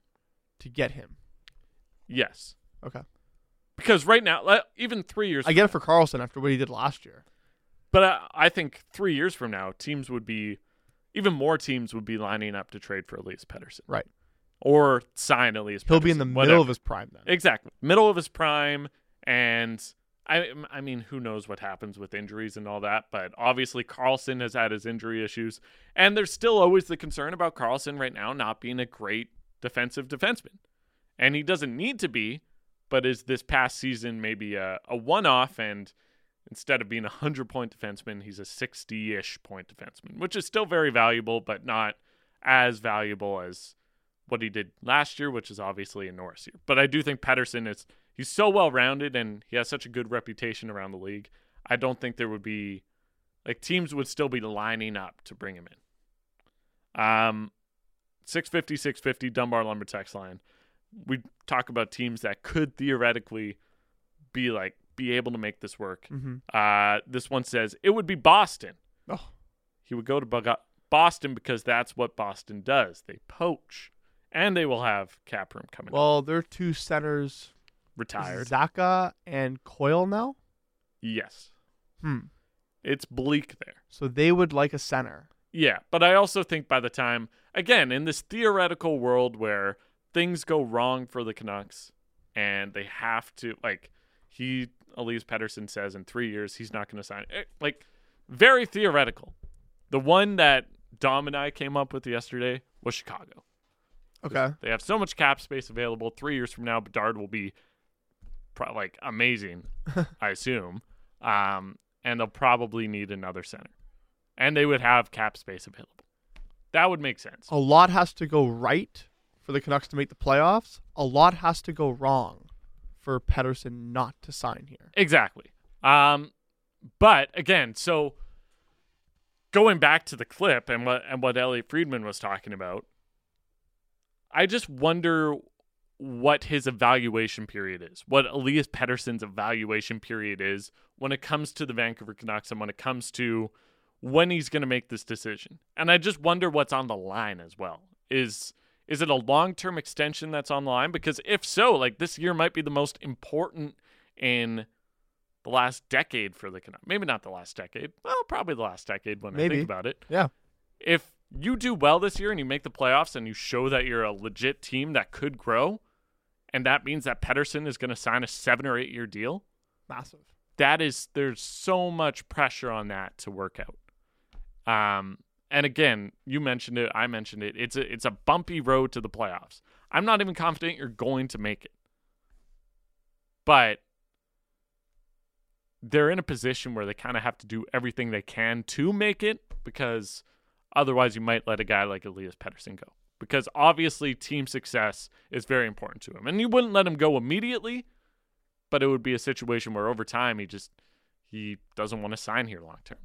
to get him? Yes. Okay. Because right now, even three years I get it for Karlsson after what he did last year. But I, I think three years from now, teams would be, even more teams would be lining up to trade for Elias Pettersson. Right. Or sign Elias He'll be in the middle whatever. of his prime then. Exactly. Middle of his prime. And I, I mean, who knows what happens with injuries and all that. But obviously, Karlsson has had his injury issues. And there's still always the concern about Karlsson right now not being a great defensive defenseman. And he doesn't need to be, but is this past season maybe a, a one off? And instead of being a 100 point defenseman, he's a 60 ish point defenseman, which is still very valuable, but not as valuable as what he did last year, which is obviously a Norris year. But I do think Pettersson is he's so well rounded and he has such a good reputation around the league. I don't think there would be like teams would still be lining up to bring him in. Um 650 650 Dunbar Lumber text line. We talk about teams that could theoretically be like be able to make this work. Mm-hmm. Uh this one says it would be Boston. Oh, He would go to Bog- Boston because that's what Boston does. They poach. And they will have cap room coming up. well, their two centers, Retired. Zacha and Coyle now. Yes. Hmm. It's bleak there. So they would like a center. Yeah, but I also think by the time, again, in this theoretical world where things go wrong for the Canucks and they have to, like, he, Elias Pettersson says in three years, he's not going to sign. Eh, Like, very theoretical. The one that Dom and I came up with yesterday was Chicago. Okay. They have so much cap space available. Three years from now, Bedard will be pro- like amazing, [laughs] I assume. Um, and they'll probably need another center, and they would have cap space available. That would make sense. A lot has to go right for the Canucks to make the playoffs. A lot has to go wrong for Pettersson not to sign here. Exactly. Um, but again, so going back to the clip and what and what Elliotte Friedman was talking about, I just wonder what his evaluation period is, what Elias Pettersson's evaluation period is when it comes to the Vancouver Canucks and when it comes to when he's going to make this decision. And I just wonder what's on the line as well. Is is it a long-term extension that's on the line because if so, like this year might be the most important in the last decade for the Canucks. Maybe not the last decade. Well, probably the last decade when I think about it. Yeah. If you do well this year and you make the playoffs and you show that you're a legit team that could grow, and that means that Pettersson is going to sign a seven or eight year deal, Massive. that is there's so much pressure on that to work out. Um, and again, you mentioned it, I mentioned it. It's a it's a bumpy road to the playoffs. I'm not even confident you're going to make it. But they're in a position where they kind of have to do everything they can to make it because otherwise you might let a guy like Elias Pettersson go. Because obviously team success is very important to him. And you wouldn't let him go immediately, but it would be a situation where over time he just he doesn't want to sign here long term.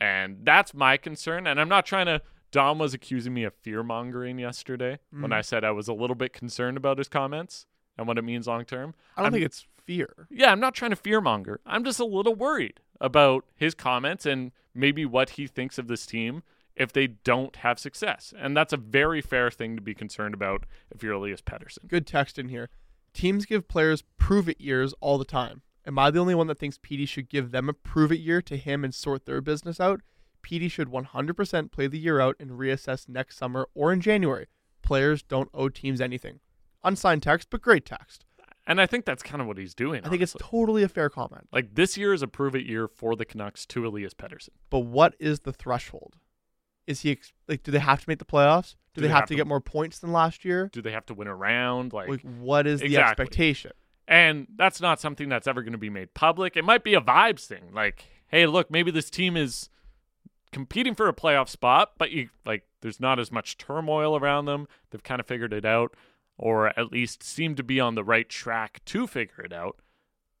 And that's my concern. And I'm not trying to Dom was accusing me of fear mongering yesterday when Mhm. I said I was a little bit concerned about his comments and what it means long term. I don't I'm- think it's fear. Yeah, I'm not trying to fear monger. I'm just a little worried about his comments and maybe what he thinks of this team if they don't have success. And that's a very fair thing to be concerned about if you're Elias Pettersson. Good text in here. Teams give players prove it years all the time. Am I the only one that thinks PD should give them a prove it year to him and sort their business out? PD should 100% play the year out and reassess next summer or in January. Players don't owe teams anything. Unsigned text, but great text. And I think that's kind of what he's doing. I think it's totally a fair comment. like this year is a prove it year for the Canucks to Elias Pettersson. But what is the threshold? Is he ex- like? Do they have to make the playoffs? Do, they, have, to get more points than last year? Do they have to win a round? Like, Like, what is the expectation? And that's not something that's ever going to be made public. It might be a vibes thing. Like, hey, look, maybe this team is competing for a playoff spot, but you like there's not as much turmoil around them. They've kind of figured it out or at least seem to be on the right track to figure it out.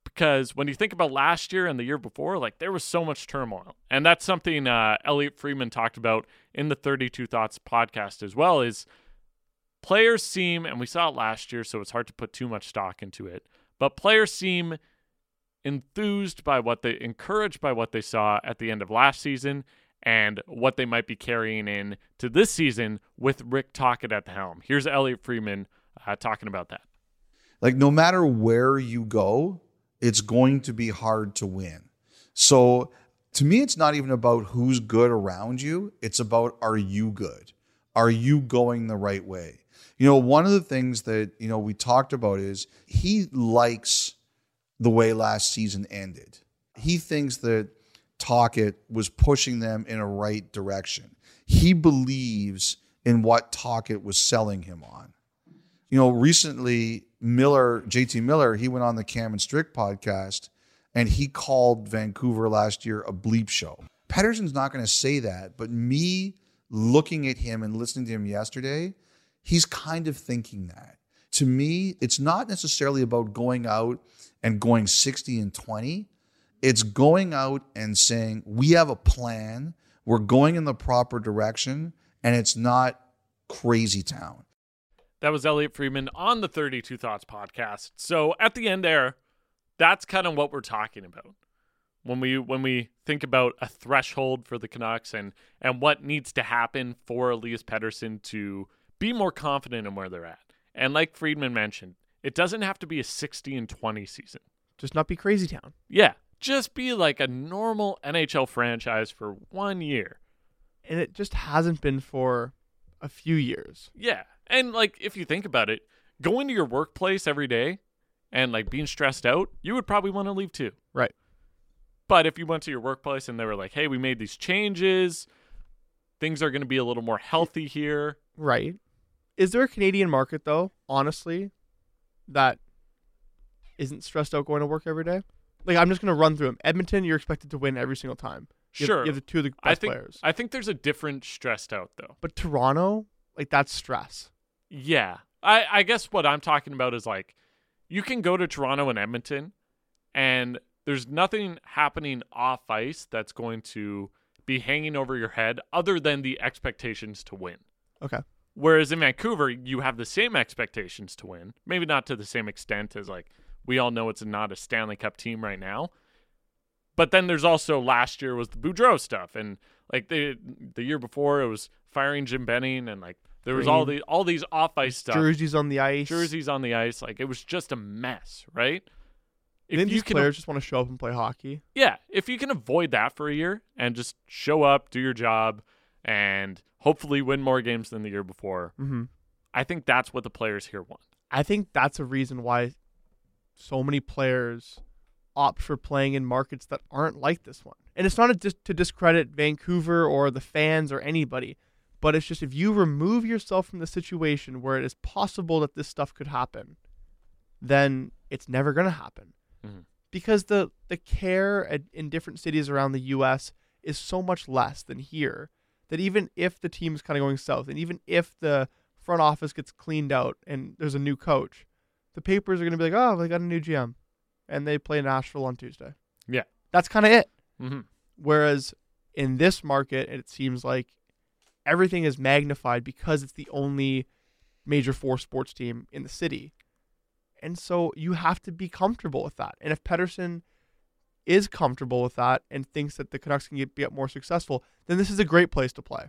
Because when you think about last year and the year before, like there was so much turmoil. And that's something uh, Elliotte Friedman talked about in the 32 Thoughts podcast as well is players seem, and we saw it last year, so it's hard to put too much stock into it, but players seem enthused by what they, encouraged by what they saw at the end of last season and what they might be carrying in to this season with Rick Tocchet at the helm. Here's Elliotte Friedman uh, talking about that. Like no matter where you go, it's going to be hard to win. So to me, it's not even about who's good around you. It's about are you good? Are you going the right way? You know, one of the things that, you know, we talked about is he likes the way last season ended. He thinks that Tocchet was pushing them in a right direction. He believes in what Tocchet was selling him on you know, recently Miller, JT Miller, he went on the Cam and Strick podcast and he called Vancouver last year a bleep show. Pettersson's not going to say that, but me looking at him and listening to him yesterday, he's kind of thinking that. To me, it's not necessarily about going out and going 60 and 20. It's going out and saying, we have a plan, we're going in the proper direction, and it's not crazy town. That was Elliotte Friedman on the 32 Thoughts podcast. So at the end there, that's kind of what we're talking about. When we when we think about a threshold for the Canucks and and what needs to happen for Elias Pettersson to be more confident in where they're at. And like Friedman mentioned, it doesn't have to be a 60 and 20 season. Just not be crazy town. Yeah, just be like a normal NHL franchise for one year. And it just hasn't been for a few years. Yeah. And like if you think about it, going to your workplace every day and like being stressed out, you would probably want to leave too. Right. But if you went to your workplace and they were like, "Hey, we made these changes. Things are going to be a little more healthy here." Right. Is there a Canadian market though, honestly, that isn't stressed out going to work every day? Like I'm just gonna run through them. Edmonton, you're expected to win every single time. You have- Sure. you have the two of the best I think players. I think there's a different stressed out though. but Toronto, like that's stress. Yeah. I, I guess what I'm talking about is like you can go to Toronto and Edmonton and there's nothing happening off ice that's going to be hanging over your head other than the expectations to win. Okay. Whereas in Vancouver, you have the same expectations to win. Maybe not to the same extent as like we all know it's not a Stanley Cup team right now. But then there's also last year was the Boudreau stuff and like the the year before it was firing Jim Benning and like there was all the all these off ice stuff. Jerseys on the ice. Jerseys on the ice, like it was just a mess, right? If Then you these can players just want to show up and play hockey. yeah, if you can avoid that for a year and just show up, do your job, and hopefully win more games than the year before, Mm-hmm. I think that's what the players here want. I think that's a reason why so many players opt for playing in markets that aren't like this one. And it's not a dis- to discredit Vancouver or the fans or anybody, but it's just if you remove yourself from the situation where it is possible that this stuff could happen, then it's never going to happen. Mhm. Because the the care at, in different cities around the US is so much less than here that even if the team's kind of going south and even if the front office gets cleaned out and there's a new coach, the papers are going to be like, "Oh, they got a new GM." And they play Nashville on Tuesday. Yeah. That's kind of it. Mm-hmm. Whereas in this market, it seems like everything is magnified because it's the only major four sports team in the city. And so you have to be comfortable with that. And if Pettersson is comfortable with that and thinks that the Canucks can get, get more successful, then this is a great place to play.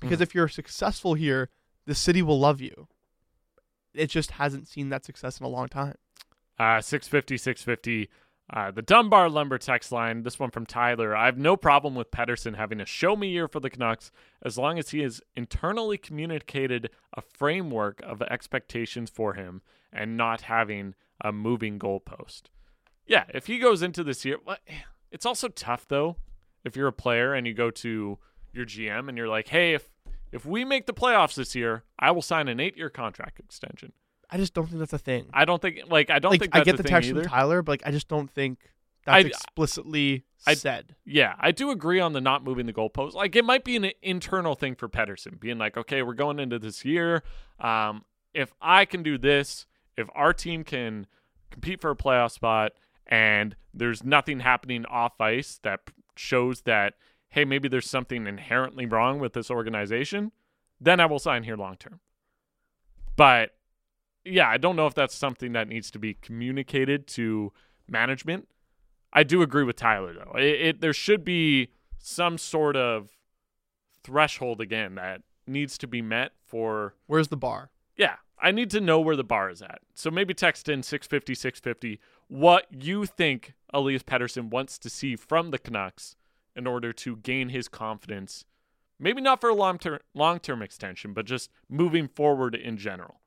Because Mhm. if you're successful here, the city will love you. It just hasn't seen that success in a long time. Uh, 650, 650. Uh, the Dunbar Lumber text line, this one from Tyler. I have no problem with Pettersson having a show me year for the Canucks as long as he has internally communicated a framework of expectations for him and not having a moving goalpost. Yeah, if he goes into this year, it's also tough though. If you're a player and you go to your GM and you're like, "Hey, if if we make the playoffs this year, I will sign an eight-year contract extension." I just don't think that's a thing. I don't think like I don't like think I get the text either. from Tyler, but like I just don't think that's I- explicitly I- said. Yeah, I do agree on the not moving the goalpost. Like it might be an internal thing for Pettersson, being like, okay, we're going into this year. Um, if I can do this, if our team can compete for a playoff spot, and there's nothing happening off ice that shows that, hey, maybe there's something inherently wrong with this organization, then I will sign here long term. But yeah, I don't know if that's something that needs to be communicated to management. I do agree with Tyler though. It, it there should be some sort of threshold again that needs to be met for Where's the bar? yeah, I need to know where the bar is at. So maybe text in 650 650 what you think Elias Pettersson wants to see from the Canucks in order to gain his confidence. Maybe not for a long term long term extension, but just moving forward in general.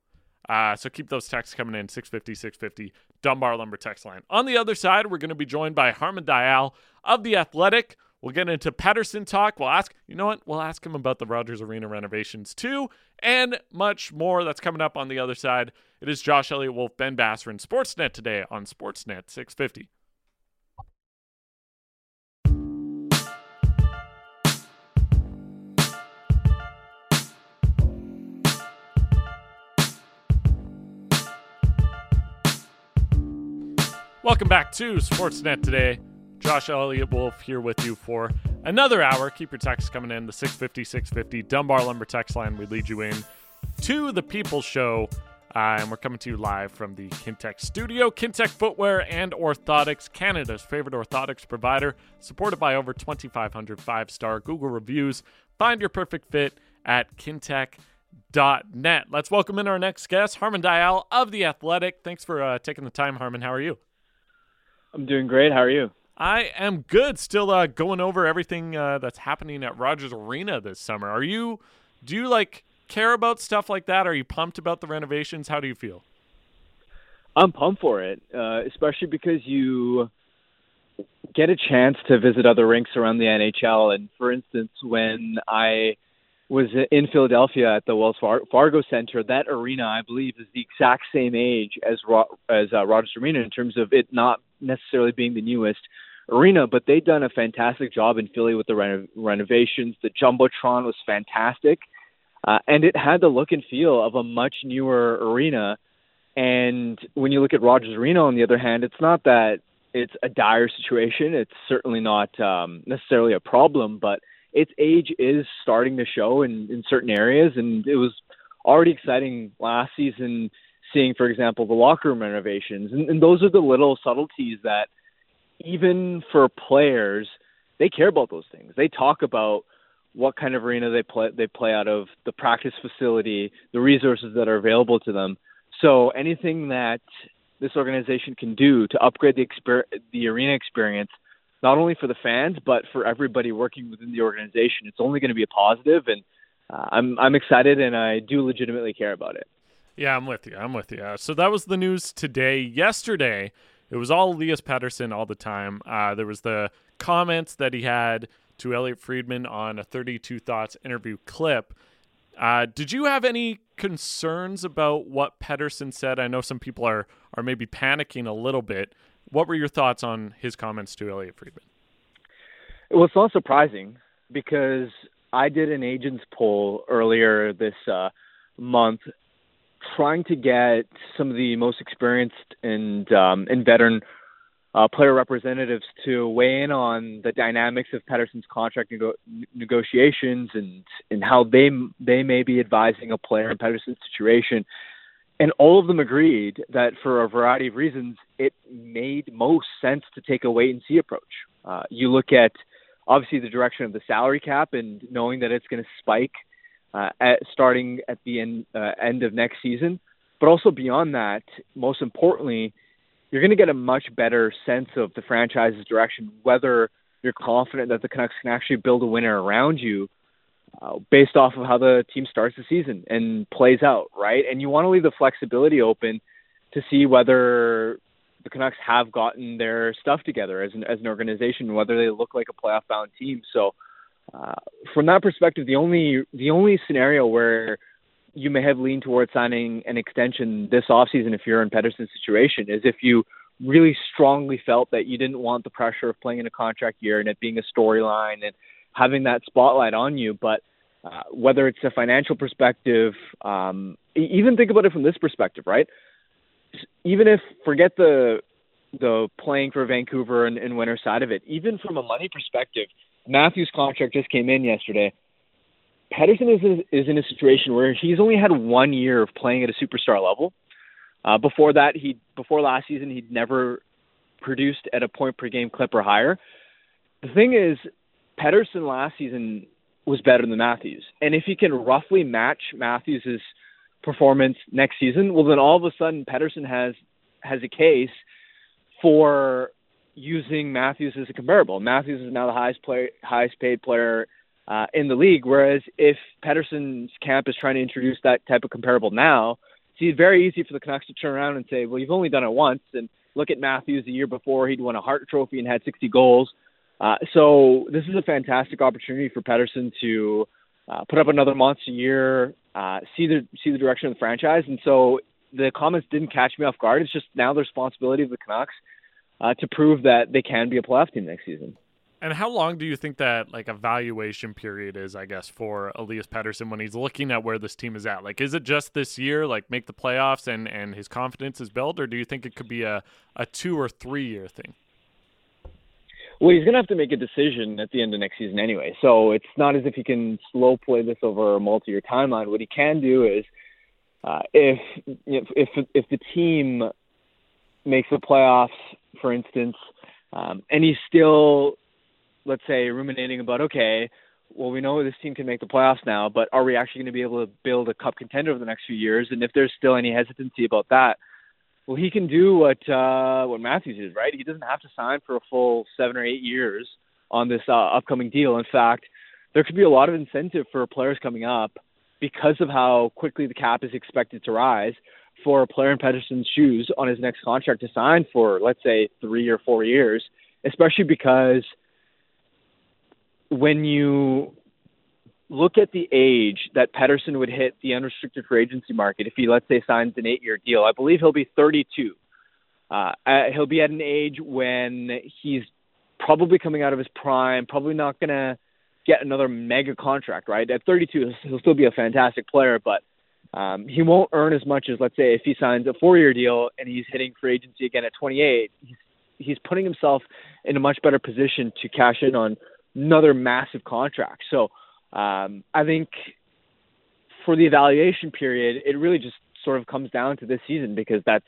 Uh, so keep those texts coming in 650 650 Dunbar Lumber text line. On the other side, we're going to be joined by Harman Dayal of The Athletic. We'll get into Pettersson talk. We'll ask, you know what? We'll ask him about the Rogers Arena renovations too, and much more. That's coming up on the other side. It is Josh Elliott-Wolfe, Ben Basran, and Sportsnet today on Sportsnet 650. Welcome back to Sportsnet today. Josh Elliott-Wolfe here with you for another hour. Keep your texts coming in. The 650 650 Dunbar Lumber text line. We lead you in to the People Show. Uh, and we're coming to you live from the Kintec studio. Kintec Footwear and Orthotics, Canada's favorite orthotics provider, supported by over 2,500 five star Google reviews. Find your perfect fit at kintec.net. Let's welcome in our next guest, Harman Dayal of The Athletic. Thanks for uh, taking the time, Harman. How are you? I'm doing great. How are you? I am good. Still uh, going over everything uh, that's happening at Rogers Arena this summer. Are you? Do you like care about stuff like that? Are you pumped about the renovations? How do you feel? I'm pumped for it, uh, especially because you get a chance to visit other rinks around the NHL. And for instance, when I was in Philadelphia at the Wells Fargo Center. That arena, I believe, is the exact same age as as uh, Rogers Arena in terms of it not necessarily being the newest arena, but they've done a fantastic job in Philly with the reno- renovations. The jumbotron was fantastic, uh, and it had the look and feel of a much newer arena. And when you look at Rogers Arena, on the other hand, it's not that it's a dire situation. It's certainly not um, necessarily a problem, but its age is starting to show in, in certain areas. And it was already exciting last season seeing, for example, the locker room renovations. And, and those are the little subtleties that, even for players, they care about those things. They talk about what kind of arena they play they play out of, the practice facility, the resources that are available to them. So anything that this organization can do to upgrade the exper- the arena experience, not only for the fans but for everybody working within the organization, it's only going to be a positive, and uh, I'm I'm excited and I do legitimately care about it. Yeah, I'm with you. I'm with you. Uh, so that was the news today. Yesterday, it was all Elias Pettersson all the time. Uh, there was the comments that he had to Elliotte Friedman on a 32 Thoughts interview clip. Uh, did you have any concerns about what Pettersson said? I know some people are are maybe panicking a little bit. What were your thoughts on his comments to Elliotte Friedman? Well, it's not surprising because I did an agents poll earlier this uh, month, trying to get some of the most experienced and um, and veteran uh, player representatives to weigh in on the dynamics of Pettersson's contract nego- negotiations and and how they they may be advising a player in Pettersson's situation. And all of them agreed that for a variety of reasons, it made most sense to take a wait and see approach. Uh, you look at obviously the direction of the salary cap and knowing that it's going to spike uh, at, starting at the end uh, end of next season, but also beyond that, most importantly you're going to get a much better sense of the franchise's direction, whether you're confident that the Canucks can actually build a winner around you uh, based off of how the team starts the season and plays out, right? And you want to leave the flexibility open to see whether the Canucks have gotten their stuff together as an as an organization, whether they look like a playoff bound team. So, uh, from that perspective, the only the only scenario where you may have leaned towards signing an extension this offseason if you're in Pettersson's situation is if you really strongly felt that you didn't want the pressure of playing in a contract year and it being a storyline and having that spotlight on you. But uh, whether it's a financial perspective, um, even think about it from this perspective, right? Even if forget the the playing for Vancouver and, and winter side of it, even from a money perspective, Matthews' contract just came in yesterday. Pettersson is is in a situation where he's only had one year of playing at a superstar level. Uh, before that, he before last season, he'd never produced at a point per game clip or higher. The thing is, Pettersson last season was better than Matthews, and if he can roughly match Matthews's performance next season, well, then all of a sudden Pettersson has has a case for using Matthews as a comparable. Matthews is now the highest player, highest paid player uh, in the league. Whereas if Pettersson's camp is trying to introduce that type of comparable now, it's very easy for the Canucks to turn around and say, well, you've only done it once. And look at Matthews the year before, he'd won a Hart Trophy and had 60 goals. Uh, so this is a fantastic opportunity for Pettersson to uh, put up another monster year, uh, see the see the direction of the franchise. And so the comments didn't catch me off guard. It's just now the responsibility of the Canucks uh, to prove that they can be a playoff team next season. And how long do you think that like evaluation period is, I guess, for Elias Pettersson when he's looking at where this team is at? Like is it just this year, like make the playoffs and, and his confidence is built, or do you think it could be a, a two or three year thing? Well, he's going to have to make a decision at the end of next season anyway. So it's not as if he can slow play this over a multi-year timeline. What he can do is, uh, if if if if the team makes the playoffs, for instance, um, and he's still let's say, ruminating about, okay, well, we know this team can make the playoffs now, but are we actually going to be able to build a cup contender over the next few years? And if there's still any hesitancy about that, well, he can do what uh, what Matthews is, right? He doesn't have to sign for a full seven or eight years on this uh, upcoming deal. In fact, there could be a lot of incentive for players coming up because of how quickly the cap is expected to rise for a player in Pettersson's shoes on his next contract to sign for, let's say, three or four years, especially because – when you look at the age that Pettersson would hit the unrestricted free agency market if he, let's say, signs an eight-year deal. I believe he'll be 32. Uh, he'll be at an age when he's probably coming out of his prime, probably not going to get another mega contract, right? At 32, he'll still be a fantastic player, but um, he won't earn as much as, let's say, if he signs a four-year deal and he's hitting free agency again at 28. He's, he's putting himself in a much better position to cash in on another massive contract. So um, I think for the evaluation period, it really just sort of comes down to this season because that's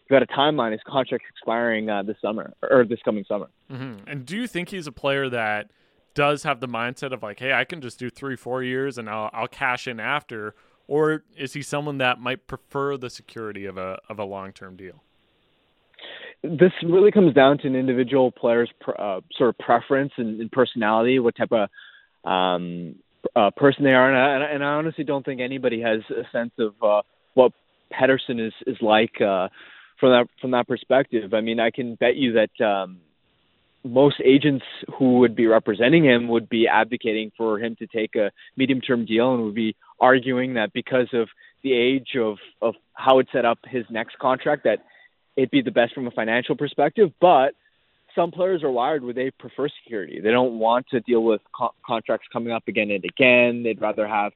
you've got a timeline. His contract's expiring uh, this summer or this coming summer. Mm-hmm. And do you think he's a player that does have the mindset of like, hey, I can just do three, four years and I'll, I'll cash in after, or is he someone that might prefer the security of a of a long term deal? This really comes down to an individual player's uh, sort of preference and, and, personality, what type of um, uh, person they are, and I, and I, honestly don't think anybody has a sense of uh, what Pettersson is is like uh, from that from that perspective. I mean, I can bet you that um, most agents who would be representing him would be advocating for him to take a medium term deal and would be arguing that because of the age of of how it set up his next contract that it'd be the best from a financial perspective but some players are wired where they prefer security. They don't want to deal with co- contracts coming up again and again. They'd rather have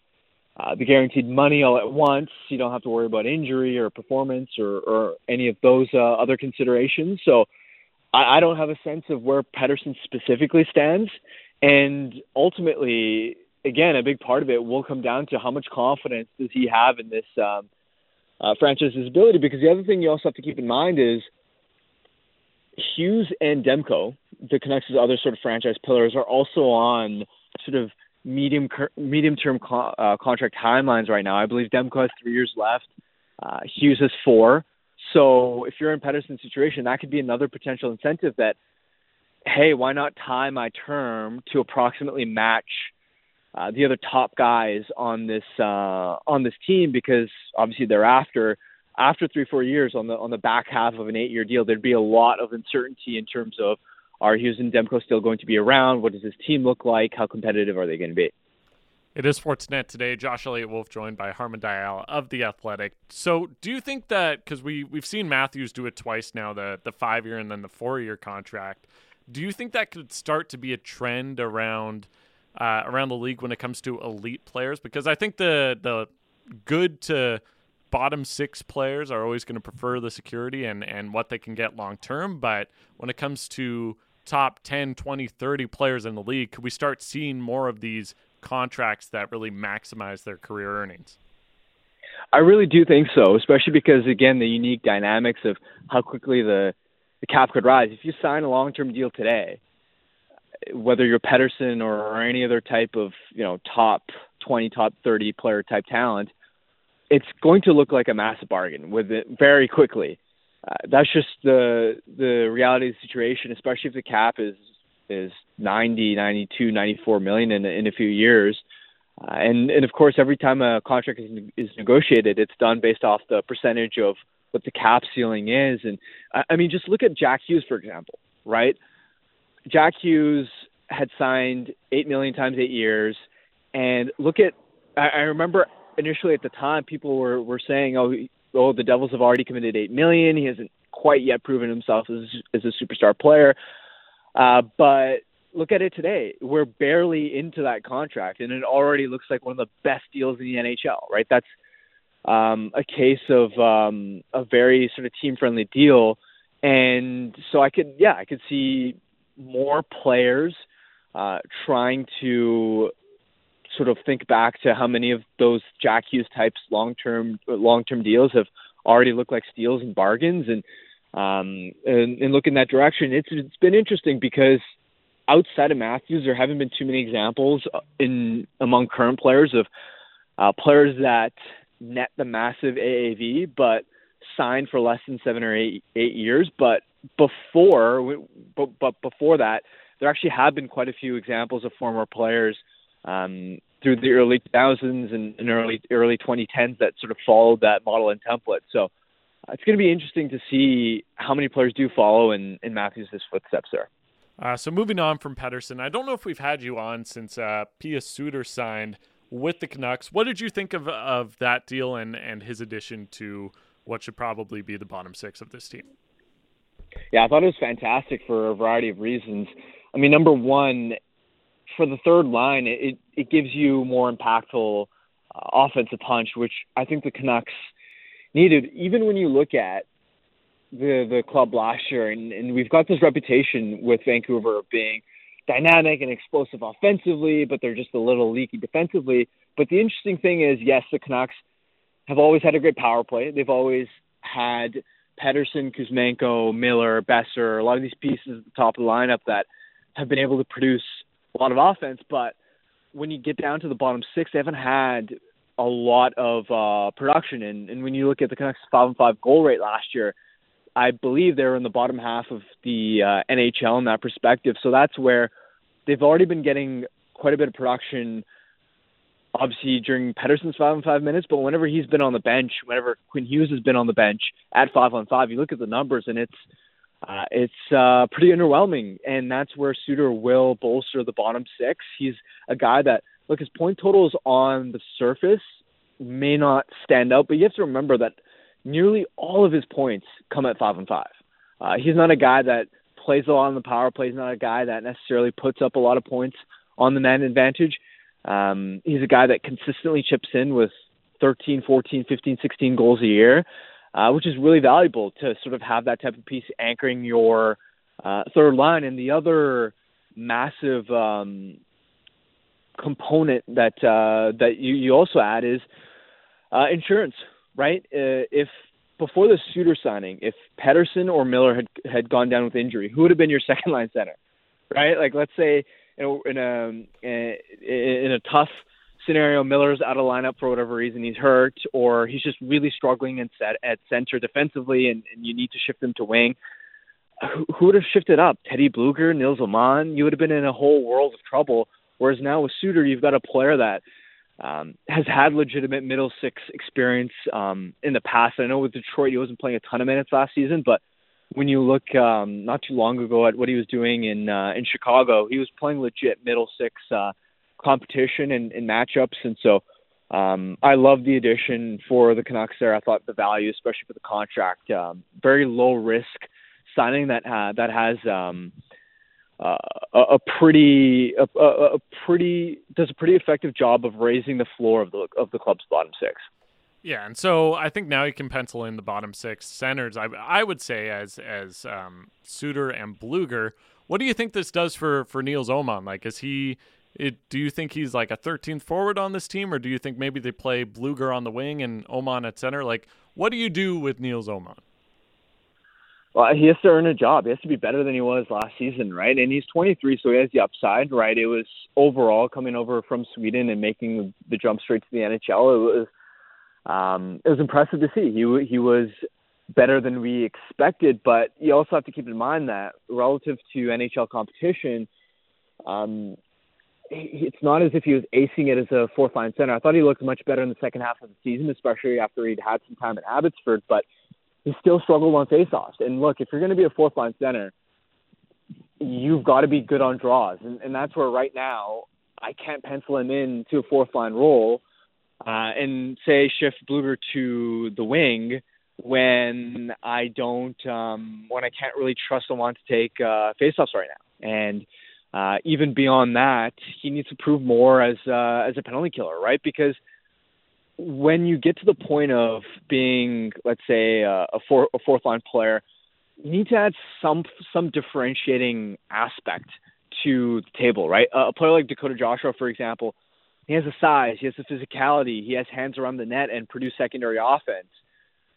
uh, the guaranteed money all at once. You don't have to worry about injury or performance or, or any of those uh, other considerations. So I, I don't have a sense of where Pettersson specifically stands. And ultimately, again, a big part of it will come down to how much confidence does he have in this um, uh, franchise's ability. Because the other thing you also have to keep in mind is Hughes and Demko, the Canucks' other sort of franchise pillars, are also on sort of medium medium term co- uh, contract timelines right now. I believe Demko has three years left. Uh, Hughes has four. So if you're in Pettersson's situation, that could be another potential incentive that, hey, why not tie my term to approximately match uh, the other top guys on this uh, on this team? Because obviously thereafter, after three four years on the on the back half of an eight year deal, there'd be a lot of uncertainty in terms of are Hughes and Demko still going to be around? What does this team look like? How competitive are they going to be? It is Sportsnet today. Josh Elliott-Wolfe joined by Harman Dayal of the Athletic. So, do you think that because we we've seen Matthews do it twice now, the the five year and then the four year contract, do you think that could start to be a trend around uh, around the league when it comes to elite players? Because I think the the good to bottom six players are always going to prefer the security and and what they can get long term, but when it comes to top 10, 20, 30 players in the league, could we start seeing more of these contracts that really maximize their career earnings? I really do think so, especially because again the unique dynamics of how quickly the the cap could rise. If you sign a long term deal today, whether you're Pettersson or, or any other type of you know top twenty, top thirty player type talent, it's going to look like a massive bargain with it very quickly. Uh, that's just the the reality of the situation, especially if the cap is is 90, 92, 94 million in, in a few years. Uh, and and of course, every time a contract is, is negotiated, it's done based off the percentage of what the cap ceiling is. And I, I mean, just look at Jack Hughes for example, right? Jack Hughes had signed eight million times eight years, and look at I, I remember initially at the time people were were saying, oh, oh, the Devils have already committed eight million. He hasn't quite yet proven himself as as a superstar player. Uh, but look at it today. We're barely into that contract, and it already looks like one of the best deals in the NHL, right? That's um, a case of um, a very sort of team friendly deal. And so I could, yeah, I could see more players uh, trying to sort of think back to how many of those Jack Hughes types long term long term deals have already looked like steals and bargains and um, and, and look in that direction. It's it's been interesting because outside of Matthews, there haven't been too many examples in among current players of uh, players that net the massive AAV, but signed for less than seven or eight eight years. But before, but, but before that, there actually have been quite a few examples of former players um, through the early 2000s and, and early early 2010s that sort of followed that model and template. So it's going to be interesting to see how many players do follow in, in Matthews' footsteps there. Uh, so moving on from Pettersson, I don't know if we've had you on since uh, Pius Suter signed with the Canucks. What did you think of of that deal and and his addition to what should probably be the bottom six of this team? Yeah, I thought it was fantastic for a variety of reasons. I mean, number one, for the third line, it it gives you more impactful uh, offensive punch, which I think the Canucks needed. Even when you look at the the club last year, and, and we've got this reputation with Vancouver of being dynamic and explosive offensively, but they're just a little leaky defensively. But the interesting thing is, yes, the Canucks have always had a great power play. They've always had Pettersson, Kuzmenko, Miller, Boeser, a lot of these pieces at the top of the lineup that have been able to produce a lot of offense. But when you get down to the bottom six, they haven't had a lot of uh, production. And, and when you look at the Canucks' five and five goal rate last year, I believe they're in the bottom half of the uh, NHL in that perspective. So that's where they've already been getting quite a bit of production. Obviously, during Pettersson's five on five minutes, but whenever he's been on the bench, whenever Quinn Hughes has been on the bench at five on five, you look at the numbers and it's uh, it's uh, pretty underwhelming. And that's where Suter will bolster the bottom six. He's a guy that look his point totals on the surface may not stand out, but you have to remember that nearly all of his points come at five and five. Uh, he's not a guy that plays a lot on the power play. He's not a guy that necessarily puts up a lot of points on the man advantage. Um, he's a guy that consistently chips in with 13, 14, 15, 16 goals a year, uh, which is really valuable to sort of have that type of piece anchoring your uh, third line. And the other massive um, component that uh, that you, you also add is uh, insurance right? Uh, if before the Suter signing, if Pettersson or Miller had had gone down with injury, who would have been your [laughs] second line center, right? Like let's say in a in a, in a tough scenario, Miller's out of lineup for whatever reason, he's hurt, or he's just really struggling in set at center defensively, and, and you need to shift him to wing. Who, who would have shifted up? Teddy Blueger, Nils Åman? You would have been in a whole world of trouble. Whereas now with Suter, you've got a player that um, has had legitimate middle six experience um, in the past. I know with Detroit he wasn't playing a ton of minutes last season, but when you look um, not too long ago at what he was doing in uh, in Chicago, he was playing legit middle six uh, competition and, and matchups, and so um, I love the addition for the Canucks there. I thought the value, especially for the contract, um, very low risk signing that that has um, uh, a, pretty a, a, pretty does a pretty effective job of raising the floor of the of the club's bottom six. Yeah, and so I think now you can pencil in the bottom six centers. I I would say as as um, Suter and Blueger. What do you think this does for for Nils Åman? Like, is he? It, do you think he's like a 13th forward on this team, or do you think maybe they play Blueger on the wing and Åman at center? Like, what do you do with Nils Åman? well, he has to earn a job. He has to be better than he was last season, right? And he's 23, so he has the upside, right? It was overall coming over from Sweden and making the jump straight to the NHL. It was um, it was impressive to see. He he was better than we expected, but you also have to keep in mind that relative to NHL competition, um, it's not as if he was acing it as a fourth line center. I thought he looked much better in the second half of the season, especially after he'd had some time at Abbotsford, but he still struggled on faceoffs. And look, if you're going to be a fourth line center, you've got to be good on draws, and, and that's where right now I can't pencil him in to a fourth line role uh, and say shift Blueger to the wing when I don't um, when I can't really trust him on to take uh, faceoffs right now. And uh, even beyond that, he needs to prove more as uh, as a penalty killer, right? Because when you get to the point of being, let's say, a, a, four, a fourth line player, you need to add some some differentiating aspect to the table, right? Uh, a player like Dakota Joshua, for example, he has the size, he has the physicality, he has hands around the net and produce secondary offense.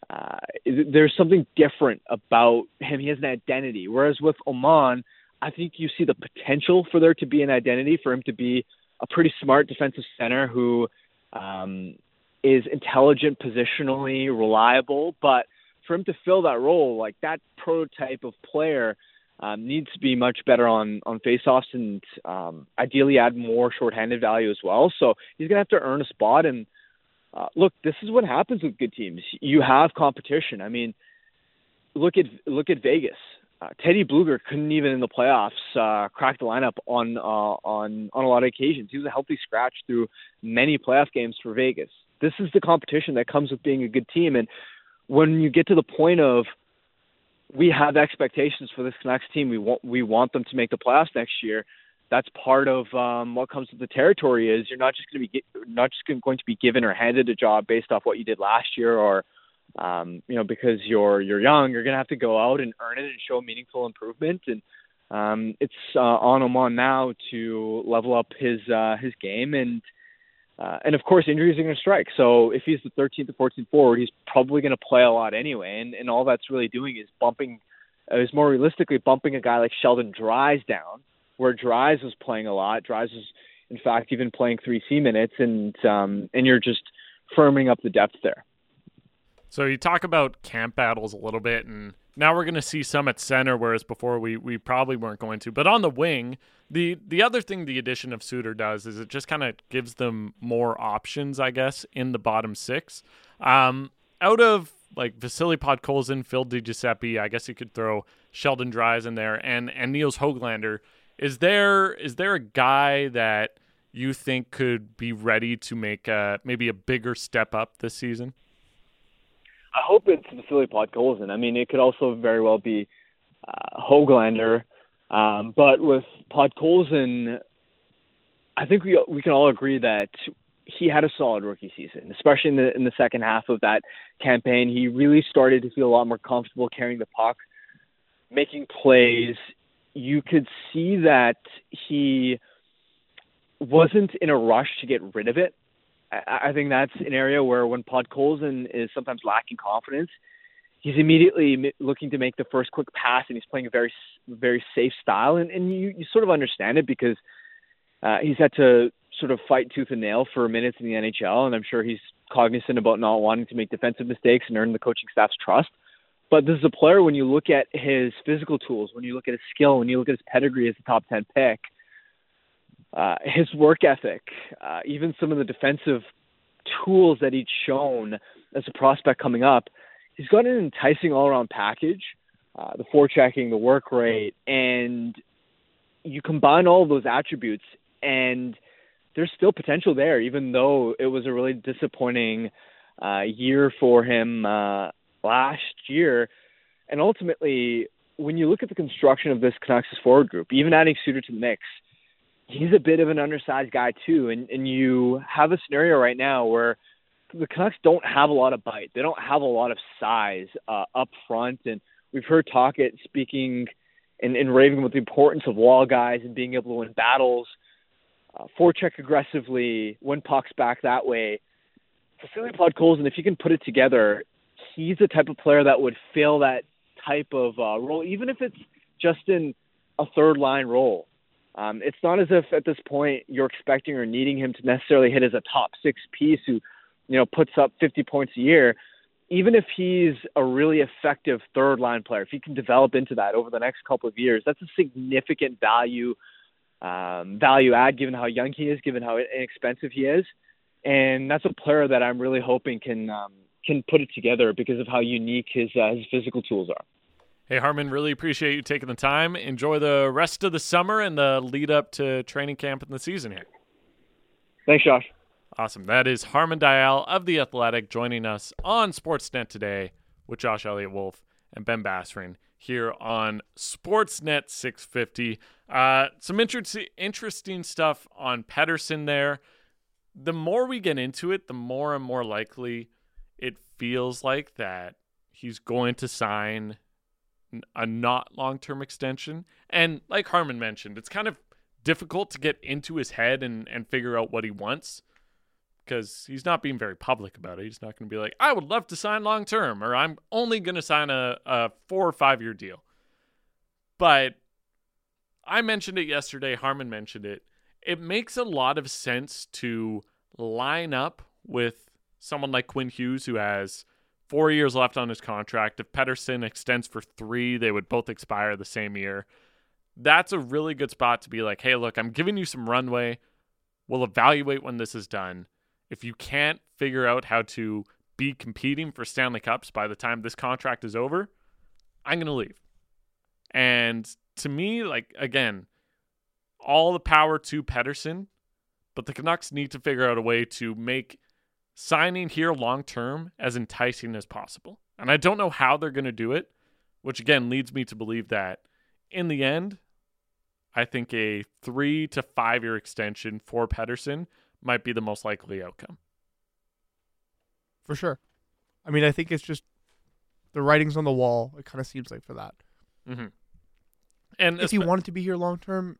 Uh, there's something different about him. He has an identity. Whereas with Åman, I think you see the potential for there to be an identity, for him to be a pretty smart defensive center who um, is intelligent, positionally reliable, but for him to fill that role, like that prototype of player, um, needs to be much better on on faceoffs and um, ideally add more shorthanded value as well. So he's gonna have to earn a spot. And uh, look, this is what happens with good teams. You have competition. I mean, look at look at Vegas. uh, Teddy Blueger couldn't even in the playoffs uh, crack the lineup on uh, on on a lot of occasions. He was a healthy scratch through many playoff games for Vegas. This is the competition that comes with being a good team, and when you get to the point of we have expectations for this Canucks team, we want we want them to make the playoffs next year. That's part of um, what comes with the territory. Is you're not just going to be not just going to be given or handed a job based off what you did last year or um, you know, because you're you're young, you're gonna have to go out and earn it and show meaningful improvement. And um, it's uh, on Åman now to level up his uh, his game, and uh, and of course injuries are gonna strike. So if he's the 13th or 14th forward, he's probably gonna play a lot anyway. And and all that's really doing is bumping, uh, is more realistically bumping a guy like Sheldon Dries down, where Dries was playing a lot. Dries was in fact even playing three C minutes, and um, and you're just firming up the depth there. So you talk about camp battles a little bit, and now we're going to see some at center, whereas before we we probably weren't going to. But on the wing, the the other thing the addition of Suter does is it just kind of gives them more options, I guess, in the bottom six. Um, out of like Vasily Podkolzin, Phil DiGiuseppe, I guess you could throw Sheldon Dries in there, and and Nils Hoglander. Is there is there a guy that you think could be ready to make a, maybe a bigger step up this season? I hope it's Vasily Podkolzin. I mean, it could also very well be uh, Hoglander. Um, but with Podkolzin, I think we we can all agree that he had a solid rookie season, especially in the in the second half of that campaign. He really started to feel a lot more comfortable carrying the puck, making plays. You could see that he wasn't in a rush to get rid of it. I, think that's an area where when Podkolzin is sometimes lacking confidence, he's immediately looking to make the first quick pass, and he's playing a very very safe style, and and you, you sort of understand it because uh, he's had to sort of fight tooth and nail for minutes in the NHL, and I'm sure he's cognizant about not wanting to make defensive mistakes and earn the coaching staff's trust. But this is a player when you look at his physical tools, when you look at his skill, when you look at his pedigree as a top ten pick, uh, his work ethic, uh, even some of the defensive tools that he's shown as a prospect coming up, he's got an enticing all-around package. Uh, the forechecking, the work rate, and you combine all of those attributes, and there's still potential there, even though it was a really disappointing uh, year for him uh, last year. And ultimately, when you look at the construction of this Canucks forward group, even adding Suter to the mix, he's a bit of an undersized guy too, and and you have a scenario right now where the Canucks don't have a lot of bite. They don't have a lot of size uh, up front, and we've heard Tocchet speaking and, and raving about the importance of wall guys and being able to win battles, uh, forecheck aggressively, win pucks back that way. Vasily Podkolzin, if you can put it together, he's the type of player that would fill that type of uh, role, even if it's just in a third line role. Um, it's not as if at this point you're expecting or needing him to necessarily hit as a top six piece who, you know, puts up 50 points a year. Even if he's a really effective third line player, if he can develop into that over the next couple of years, that's a significant value um, value add given how young he is, given how inexpensive he is, and that's a player that I'm really hoping can um, can put it together because of how unique his uh, his physical tools are. Hey, Harman, really appreciate you taking the time. Enjoy the rest of the summer and the lead up to training camp in the season here. Thanks, Josh. Awesome. That is Harman Dayal of The Athletic joining us on Sportsnet today with Josh Elliott-Wolfe and Ben Basran here on Sportsnet 650. Uh, some inter- interesting stuff on Pettersson there. The more we get into it, the more and more likely it feels like that he's going to sign a not long term extension. And like Harman mentioned, it's kind of difficult to get into his head and, and figure out what he wants because he's not being very public about it. He's not going to be like, I would love to sign long term or I'm only going to sign a, a four or five year deal. But I mentioned it yesterday. Harman mentioned it. It makes a lot of sense to line up with someone like Quinn Hughes, who has four years left on his contract. If Pettersson extends for three, they would both expire the same year. That's a really good spot to be like, hey, look, I'm giving you some runway. We'll evaluate when this is done. If you can't figure out how to be competing for Stanley Cups by the time this contract is over, I'm going to leave. And to me, like again, all the power to Pettersson, but the Canucks need to figure out a way to make signing here long term as enticing as possible. And I don't know how they're going to do it, which again leads me to believe that in the end, I think a three to five year extension for Pettersson might be the most likely outcome. For sure. I mean, I think it's just the writing's on the wall. It kind of seems like for that. Mm-hmm. And if he wanted to be here long term,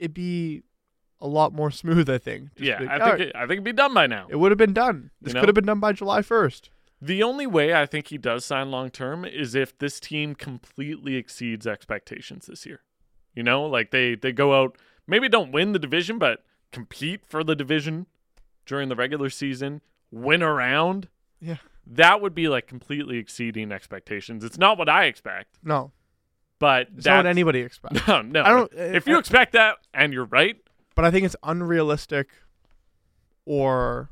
it'd be a lot more smooth. I think. Just yeah, like, I think right. it, I think it'd be done by now. It would have been done. This you know? could have been done by July first. The only way I think he does sign long term is if this team completely exceeds expectations this year. You know, like they they go out, maybe don't win the division, but compete for the division during the regular season, win around. Yeah. That would be like completely exceeding expectations. It's not what I expect. No. But it's not what anybody expects. [laughs] No, no. I don't. If you expect that and you're right, but I think it's unrealistic, or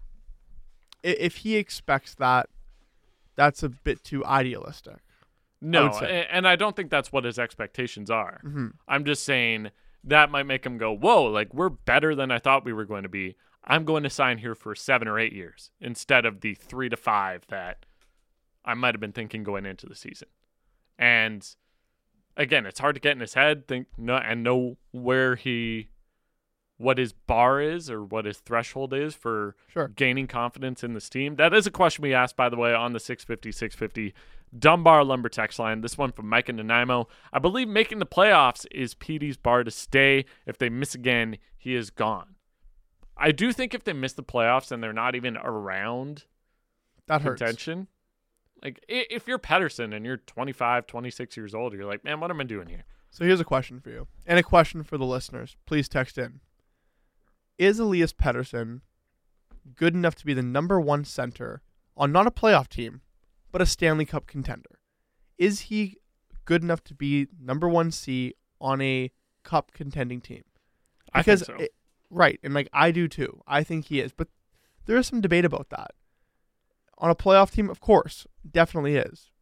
if he expects that, that's a bit too idealistic. No, I and I don't think that's what his expectations are. Mm-hmm. I'm just saying that might make him go, "Whoa, like we're better than I thought we were going to be." I'm going to sign here for 7 or 8 years instead of the 3 to 5 that I might have been thinking going into the season. And again, it's hard to get in his head think no and know where he what his bar is or what his threshold is for sure. gaining confidence in this team. That is a question we asked, by the way, on the 650 650 Dunbar Lumber text line. This one from Mike and Nanaimo. I believe making the playoffs is Petey's bar to stay. If they miss again, he is gone. I do think if they miss the playoffs and they're not even around that contention, hurts. like if you're Pettersson and you're 25, 26 years old, you're like, man, what am I doing here? So here's a question for you and a question for the listeners. Please text in. Is Elias Pettersson good enough to be the number one center on not a playoff team, but a Stanley Cup contender? Is he good enough to be number one C on a cup contending team? Because so. it, right, and like I do too. I think he is, but there is some debate about that. On a playoff team, of course, definitely is.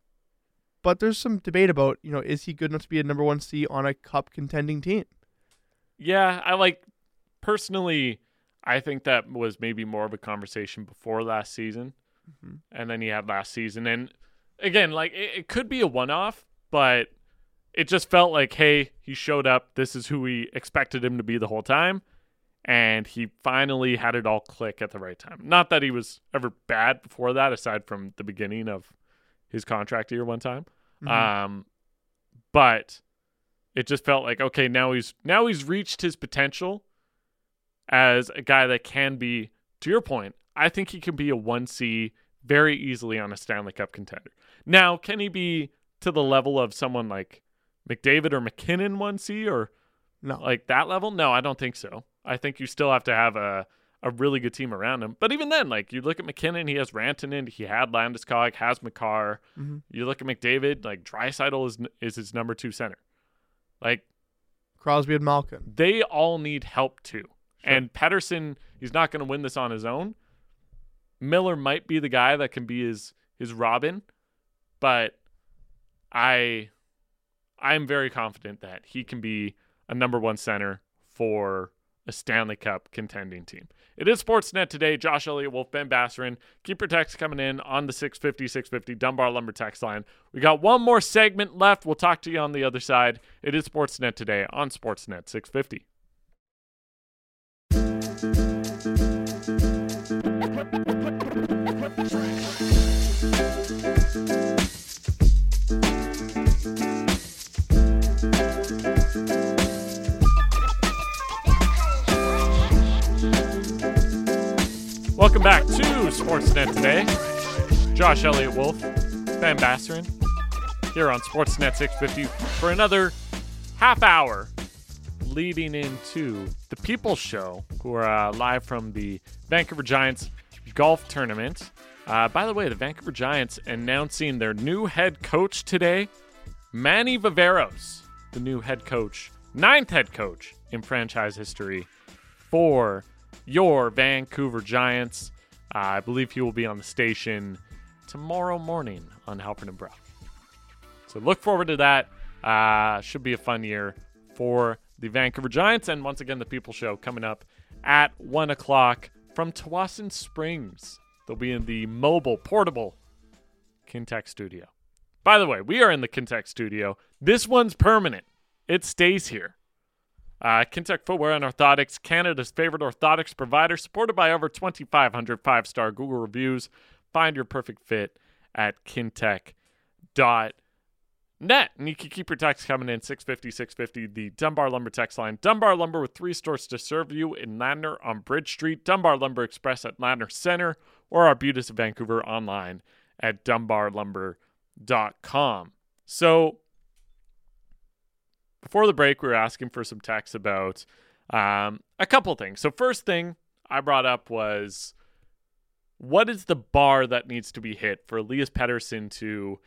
But there's some debate about, you know, is he good enough to be a number one C on a cup contending team? Yeah, I like personally. I think that was maybe more of a conversation before last season mm-hmm. and then you had last season. And again, like it, it could be a one off, but it just felt like, hey, he showed up. This is who we expected him to be the whole time. And he finally had it all click at the right time. Not that he was ever bad before that, aside from the beginning of his contract year one time. Mm-hmm. Um, but it just felt like okay, now he's now he's reached his potential as a guy that can be. To your point, I think he can be a 1C very easily on a Stanley Cup contender. Now, can he be to the level of someone like McDavid or MacKinnon 1C or no. like that level? No, I don't think so. I think you still have to have a a really good team around him. But even then, like you look at MacKinnon, he has Rantanen, he had Landeskog, has Makar. Mm-hmm. You look at McDavid, like Draisaitl is is his number two center. Like Crosby and Malkin, they all need help too. And Pettersson, he's not going to win this on his own. Miller might be the guy that can be his his Robin, but I I'm very confident that he can be a number one center for a Stanley Cup contending team. It is Sportsnet today. Josh Elliott, Wolfe, Ben Basran. Keep your text coming in on the 650 650 Dunbar Lumber text line. We got one more segment left. We'll talk to you on the other side. It is Sportsnet today on Sportsnet 650. Welcome back to Sportsnet today. Josh Elliott-Wolfe, Ben Basran, here on Sportsnet 650 for another half hour leading into the People's Show, who are uh, live from the Vancouver Giants golf tournament. Uh, by the way, the Vancouver Giants announcing their new head coach today, Manny Viveiros, the new head coach, ninth head coach in franchise history for your Vancouver Giants. Uh, I believe he will be on the station tomorrow morning on Halford and Brough. So look forward to that. Uh, should be a fun year for the Vancouver Giants. And once again, the People Show coming up at 1 o'clock from Tsawwassen Springs. They'll be in the mobile, portable Kintec studio. By the way, we are in the Kintec studio. This one's permanent, it stays here. Uh, Kintec Footwear and Orthotics, Canada's favorite orthotics provider, supported by over 2,500 five star Google reviews. Find your perfect fit at kintec.net. And you can keep your text coming in 650 650, the Dunbar Lumber text line. Dunbar Lumber with three stores to serve you in Ladner on Bridge Street, Dunbar Lumber Express at Ladner Center, or Arbutus of Vancouver online at dunbarlumber.com. So, before the break, we were asking for some text about um, a couple things. So, first thing I brought up was what is the bar that needs to be hit for Elias Pettersson to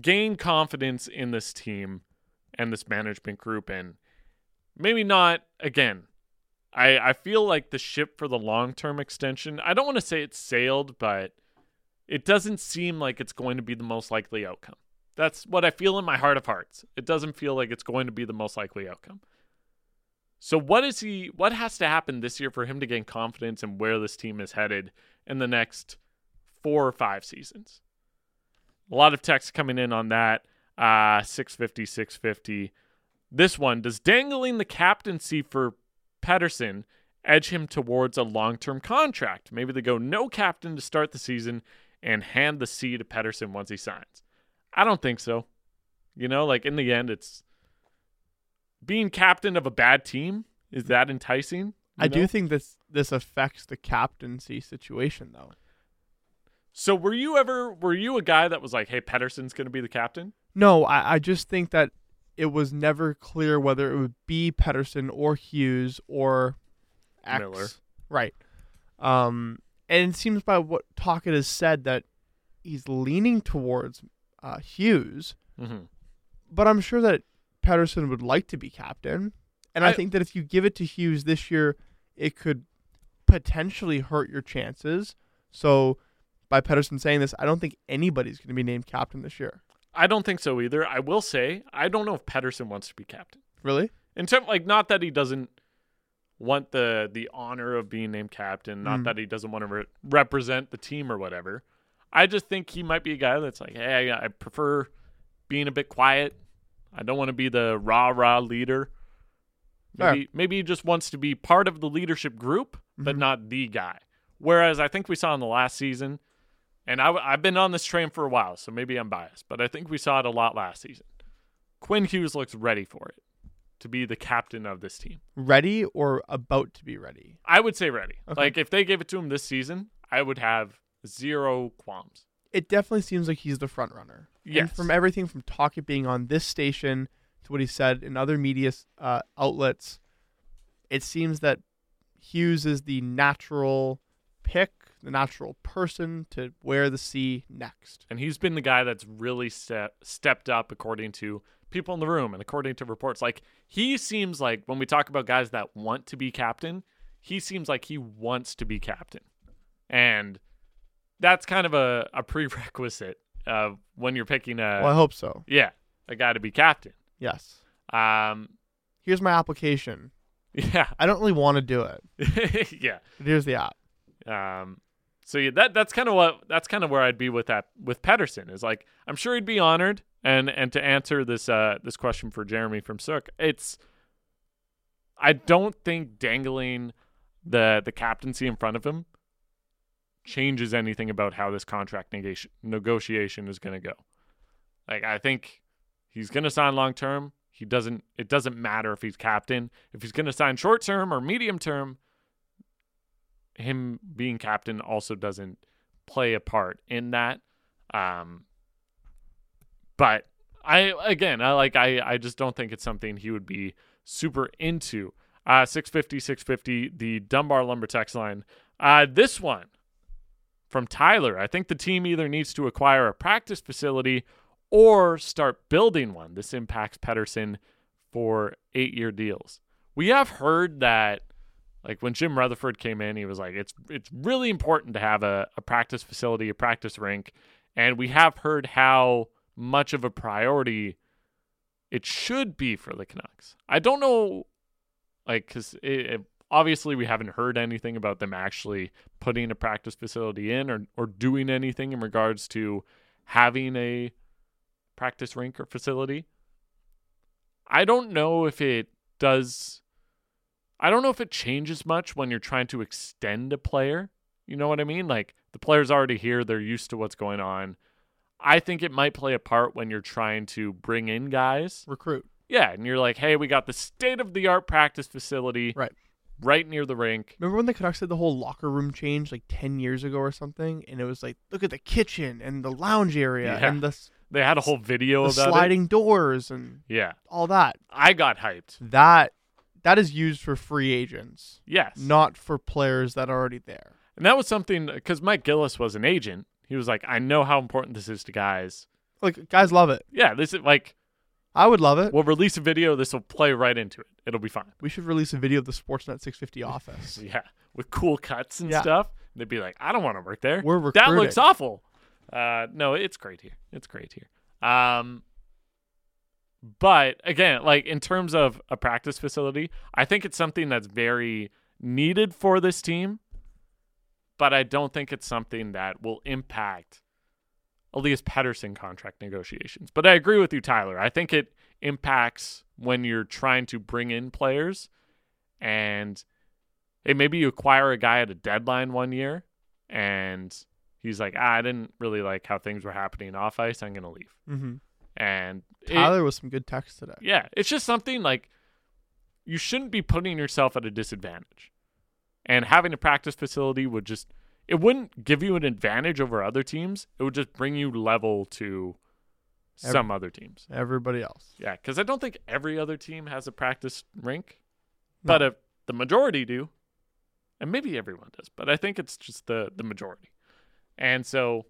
gain confidence in this team and this management group? And maybe not, again, I, I feel like the ship for the long term extension, I don't want to say it's sailed, but it doesn't seem like it's going to be the most likely outcome. That's what I feel in my heart of hearts. It doesn't feel like it's going to be the most likely outcome. So what is he what has to happen this year for him to gain confidence in where this team is headed in the next 4 or 5 seasons? A lot of text coming in on that. Uh 650 650. This one, does dangling the captaincy for Pettersson edge him towards a long-term contract? Maybe they go no captain to start the season and hand the C to Pettersson once he signs. I don't think so. You know, like in the end, it's being captain of a bad team. Is that enticing? I do think this this affects the captaincy situation though. So were you ever were you a guy that was like, "Hey, Pettersson's going to be the captain"? No, I, I just think that it was never clear whether it would be Pedersen or Hughes or X. Miller. Right. Um, and it seems by what Tocchet has said that he's leaning towards uh, Hughes, Mm-hmm. but I'm sure that Pettersson would like to be captain. And I, I- think that if you give it to Hughes this year, it could potentially hurt your chances. So by Pettersson saying this, I don't think anybody's going to be named captain this year. I don't think so either. I will say, I don't know if Pettersson wants to be captain. Really? In term, like, not that he doesn't want the the honor of being named captain, not Mm. that he doesn't want to re- represent the team or whatever. I just think he might be a guy that's like, hey, I, I prefer being a bit quiet. I don't want to be the rah rah leader. Maybe maybe he just wants to be part of the leadership group, but Mhm. not the guy. Whereas I think we saw in the last season, and I, I've been on this train for a while, so maybe I'm biased, but I think we saw it a lot last season. Quinn Hughes looks ready for it to be the captain of this team. Ready or about to be ready? I would say ready. Okay. Like if they gave it to him this season, I would have zero qualms. It definitely seems like he's the front runner. And Yes. from everything from Tocchet being on this station to what he said in other media uh, outlets, it seems that Hughes is the natural pick, the natural person to wear the C next. And he's been the guy that's really ste- stepped up according to people in the room and according to reports. Like he seems like when we talk about guys that want to be captain, he seems like he wants to be captain. And that's kind of a, a prerequisite uh, when you're picking a well, I hope so. yeah, a guy to be captain. Yes. Um Here's my application. yeah. I don't really want to do it. [laughs] yeah. But here's the app. Um, so yeah, that that's kind of what that's kind of where I'd be with that with Pettersson is like I'm sure he'd be honored and and to answer this uh this question for Jeremy from Sooke, it's I don't think dangling the the captaincy in front of him changes anything about how this contract negation, negotiation is going to go. Like I think he's going to sign long term. He doesn't. It doesn't matter if he's captain. If he's going to sign short term or medium term, him being captain also doesn't play a part in that. Um, but I again, I like I I just don't think it's something he would be super into. Uh 650 650 the Dunbar Lumber text line. Uh this one from Tyler. I think the team either needs to acquire a practice facility or start building one. This impacts Pettersson for 8-year deals. We have heard that like when Jim Rutherford came in, he was like, it's it's really important to have a, a practice facility, a practice rink. And we have heard how much of a priority it should be for the Canucks. I don't know, like, because obviously we haven't heard anything about them actually putting a practice facility in or, or doing anything in regards to having a practice rink or facility. I don't know if it does. I don't know if it changes much when you're trying to extend a player. You know what I mean? Like the player's already here, they're used to what's going on. I think it might play a part when you're trying to bring in guys. Recruit. Yeah, and you're like, hey, we got the state of the art practice facility. Right. Right near the rink. Remember when the Canucks did the whole locker room change like 10 years ago or something? And it was like, look at the kitchen and the lounge area Yeah. and the, [laughs] They had a whole video the about sliding doors and. Yeah. all that. I got hyped. That that is used for free agents, Yes. not for players that are already there. And that was something because Mike Gillis was an agent. He was like, I know how important this is to guys. Like guys love it. Yeah, this is like I would love it. we'll release a video. This will play right into it. It'll be fine. We should release a video of the Sportsnet 650 [laughs] office. Yeah, with cool cuts and Yeah. stuff. They'd be like, I don't want to work there. We're recruiting. that looks awful. Uh, no, it's great here. It's great here. Um, but again, like in terms of a practice facility, I think it's something that's very needed for this team. But I don't think it's something that will impact Elias Pettersson contract negotiations. But I agree with you, Tyler. I think it impacts when you're trying to bring in players and hey, maybe you acquire a guy at a deadline one year and he's like, ah, I didn't really like how things were happening off ice. I'm going to leave. hmm And it- Tyler was some good text today. yeah, it's just something like you shouldn't be putting yourself at a disadvantage. And having a practice facility would just it wouldn't give you an advantage over other teams. It would just bring you level to Every- some other teams. Everybody else. Yeah, cuz I don't think every other team has a practice rink, No. but if the majority do, and maybe everyone does, but I think it's just the the majority. And so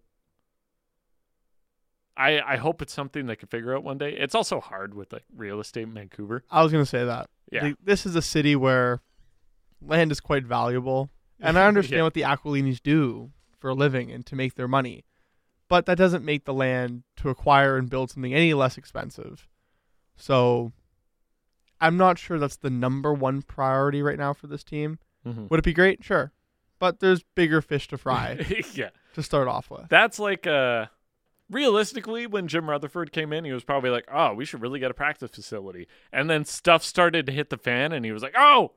I I hope it's something they can figure out one day. It's also hard with like real estate in Vancouver. I was going to say that. Yeah. Like, this is a city where land is quite valuable. And I [laughs] understand Yeah. what the Aquilinis do for a living and to make their money. But that doesn't make the land to acquire and build something any less expensive. So I'm not sure that's the number one priority right now for this team. Mhm. Would it be great? Sure. But there's bigger fish to fry [laughs] yeah. to start off with. That's like uh realistically when Jim Rutherford came in, he was probably like, "Oh, we should really get a practice facility." And then stuff started to hit the fan and he was like, "Oh,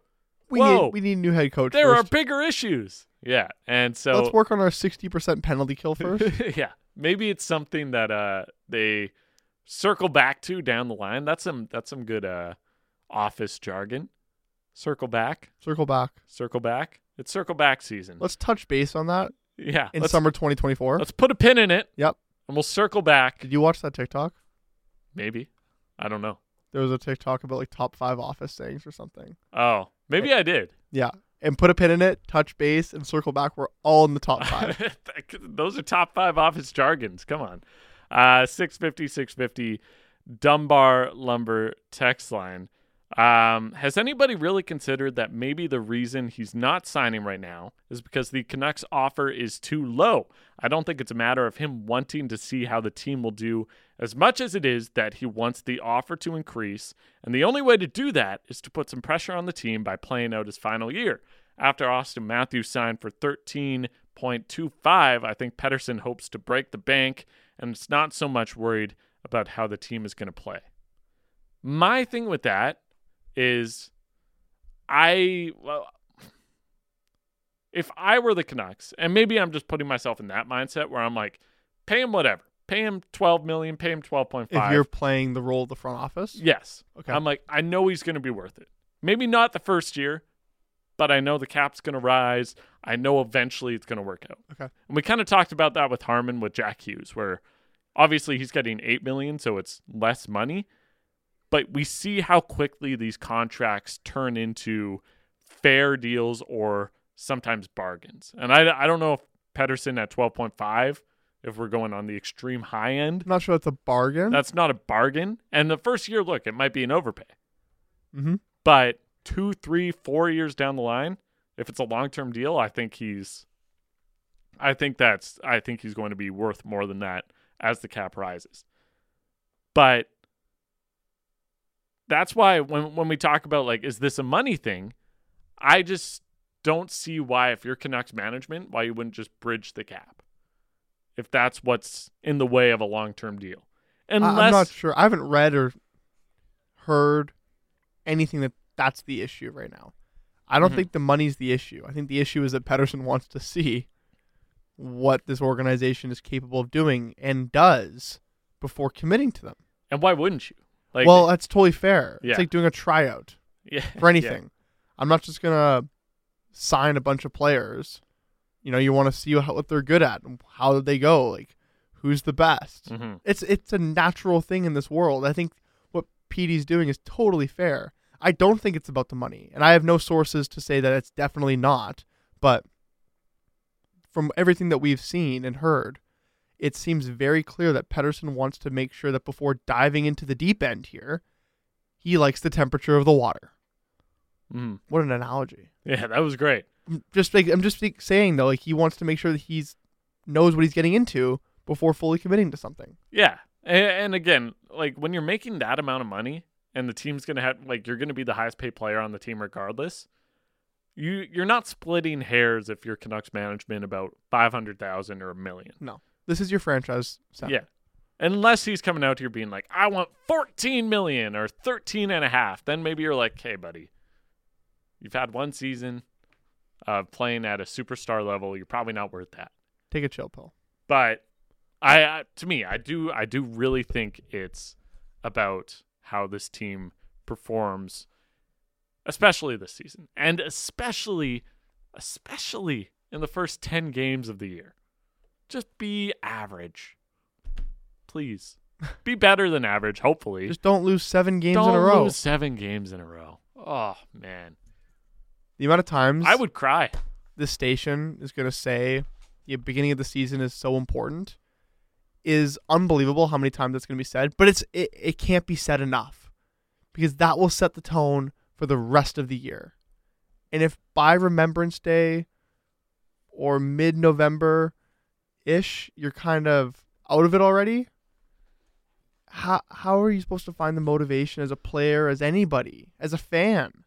We Whoa. need we need a new head coach. there are bigger issues." Yeah. And so Let's work on our 60% penalty kill [laughs] first. yeah. Maybe it's something that uh they circle back to down the line. That's some that's some good uh office jargon. Circle back, Circle back. circle back. It's circle back season. Let's touch base on that yeah. in summer 2024. let's put a pin in it Yep. and we'll circle back. Did you watch that TikTok? Maybe. I don't know. There was a TikTok about like top five office sayings or something. Oh, maybe I did. Yeah. And put a pin in it, touch base, and circle back. We're all in the top five. [laughs] Those are top five office jargons. Come on. Uh, 650, 650, Dunbar Lumber text line. Um, has anybody really considered that maybe the reason he's not signing right now is because the Canucks offer is too low? I don't think it's a matter of him wanting to see how the team will do as much as it is that he wants the offer to increase. And the only way to do that is to put some pressure on the team by playing out his final year. After Auston Matthews signed for 13.25, I think Pettersson hopes to break the bank and it's not so much worried about how the team is going to play. My thing with that is I well if I were the Canucks, and maybe I'm just putting myself in that mindset where I'm like, pay him whatever. Pay him 12 million, pay him 12.5. if you're playing the role of the front office. Yes. Okay. I'm like, I know he's going to be worth it. Maybe not the first year, but I know the cap's going to rise. I know eventually it's going to work out. Okay. And we kind of talked about that with Harman with Jack Hughes, where obviously he's getting eight million, so it's less money. But we see how quickly these contracts turn into fair deals or sometimes bargains. And I, I don't know if Pettersson at 12.5, if we're going on the extreme high end, I'm not sure that's a bargain. that's not a bargain. And the first year, look, it might be an overpay. mm-hmm. But two, three, four years down the line, if it's a long term deal, I think he's I think that's I think he's going to be worth more than that as the cap rises. But that's why when when we talk about like is this a money thing, I just don't see why if you're Canucks management why you wouldn't just bridge the cap. If that's what's in the way of a long-term deal. Unless I'm not sure. I haven't read or heard anything that that's the issue right now. I don't Mhm. think the money's the issue. I think the issue is that Pettersson wants to see what this organization is capable of doing and does before committing to them. and why wouldn't you? Like well, that's totally fair. Yeah. It's like doing a tryout [laughs] yeah, for anything. I'm not just gonna sign a bunch of players. You know, you want to see what they're good at, and how they go, like who's the best. Yeah. Mhm. It's it's a natural thing in this world. I think what Petey's doing is totally fair. I don't think it's about the money, and I have no sources to say that it's definitely not. But from everything that we've seen and heard, it seems very clear that Pettersson wants to make sure that before diving into the deep end here, he likes the temperature of the water. Mhm. What an analogy! Yeah, that was great. I'm just like I'm just saying though, like he wants to make sure that he's knows what he's getting into before fully committing to something. Yeah. And, and again, like when you're making that amount of money and the team's going to have like you're going to be the highest paid player on the team regardless. You you're not splitting hairs if you're Canucks management about 500,000 or a million. This is your franchise. Center. Yeah. Unless he's coming out here being like, "I want 14 million or 13 and a half." Then maybe you're like, "Hey, buddy. You've had one season of playing at a superstar level. You're probably not worth that." Take a chill pill. but I, I to me I do I do really think it's about how this team performs especially this season and especially especially in the first 10 games of the year just be average. Please. Be better than average hopefully. Just don't lose seven games don't in a row. lose 7 games in a row. Oh man. The amount of times I would cry. The station is going to say the beginning of the season is so important is unbelievable how many times that's going to be said, but it's it, it can't be said enough because that will set the tone for the rest of the year. And if by Remembrance Day or mid-November ish you're kind of out of it already, how how are you supposed to find the motivation as a player, as anybody, as a fan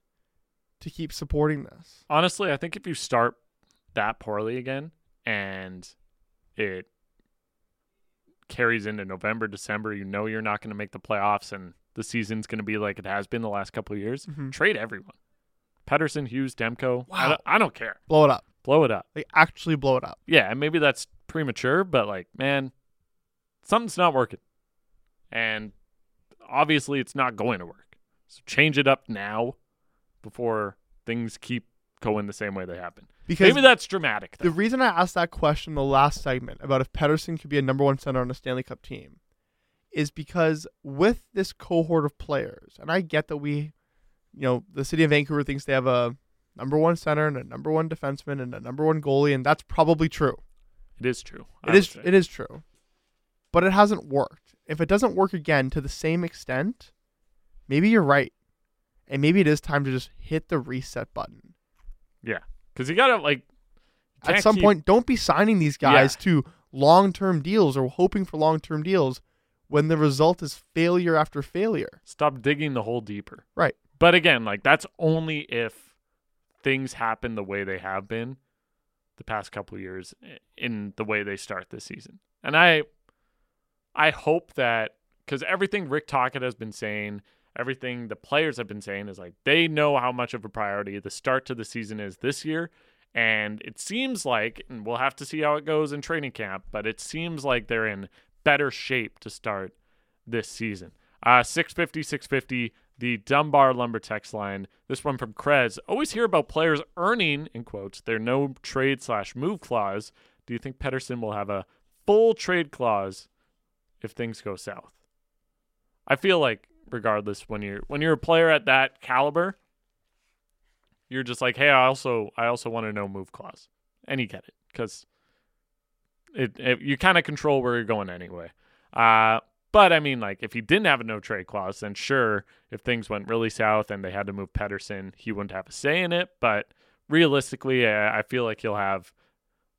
to keep supporting this? honestly, I think if you start that poorly again and it carries into November, December, you know you're not going to make the playoffs and the season's going to be like it has been the last couple of years. Mhm. Trade everyone. Pettersson, Hughes, Demko. I, Wow. don't, I don't care. Blow it up. Blow it up. Like actually blow it up. Yeah, and maybe that's premature, but like, man, something's not working. And obviously it's not going to work. So change it up now before things keep going the same way they happen. Because Maybe that's dramatic. the reason I asked that question in the last segment about if Pettersson could be a number one center on a Stanley Cup team is because with this cohort of players, and I get that we, you know, the city of Vancouver thinks they have a number one center and a number one defenseman and a number one goalie, and that's probably true. It is true. I It is say. it is true. But it hasn't worked. If it doesn't work again to the same extent, maybe you're right. And maybe it is time to just hit the reset button. Yeah. Because you gotta like. At some keep- point, don't be signing these guys to long term deals or hoping for long term deals when the result is failure after failure. stop digging the hole deeper. Right. But again, like that's only if things happen the way they have been the past couple years in the way they start this season. And I I hope that cuz everything Rick Tocchet has been saying, everything the players have been saying is like they know how much of a priority the start to the season is this year. And it seems like, and we'll have to see how it goes in training camp, but it seems like they're in better shape to start this season. Uh, 650, 650, the Dunbar Lumber text line. This one from Krez. Always hear about players earning, in quotes, their no trade slash move clause. Do you think Pettersson will have a full trade clause if things go south? I feel like regardless when you're when you're a player at that caliber, you're just like, hey, I also I also want a no move clause, and you get it because it, it you kind of control where you're going anyway. Uh, but I mean, like if he didn't have a no trade clause, then sure, if things went really south and they had to move Pettersson, he wouldn't have a say in it. But realistically, I, feel like he'll have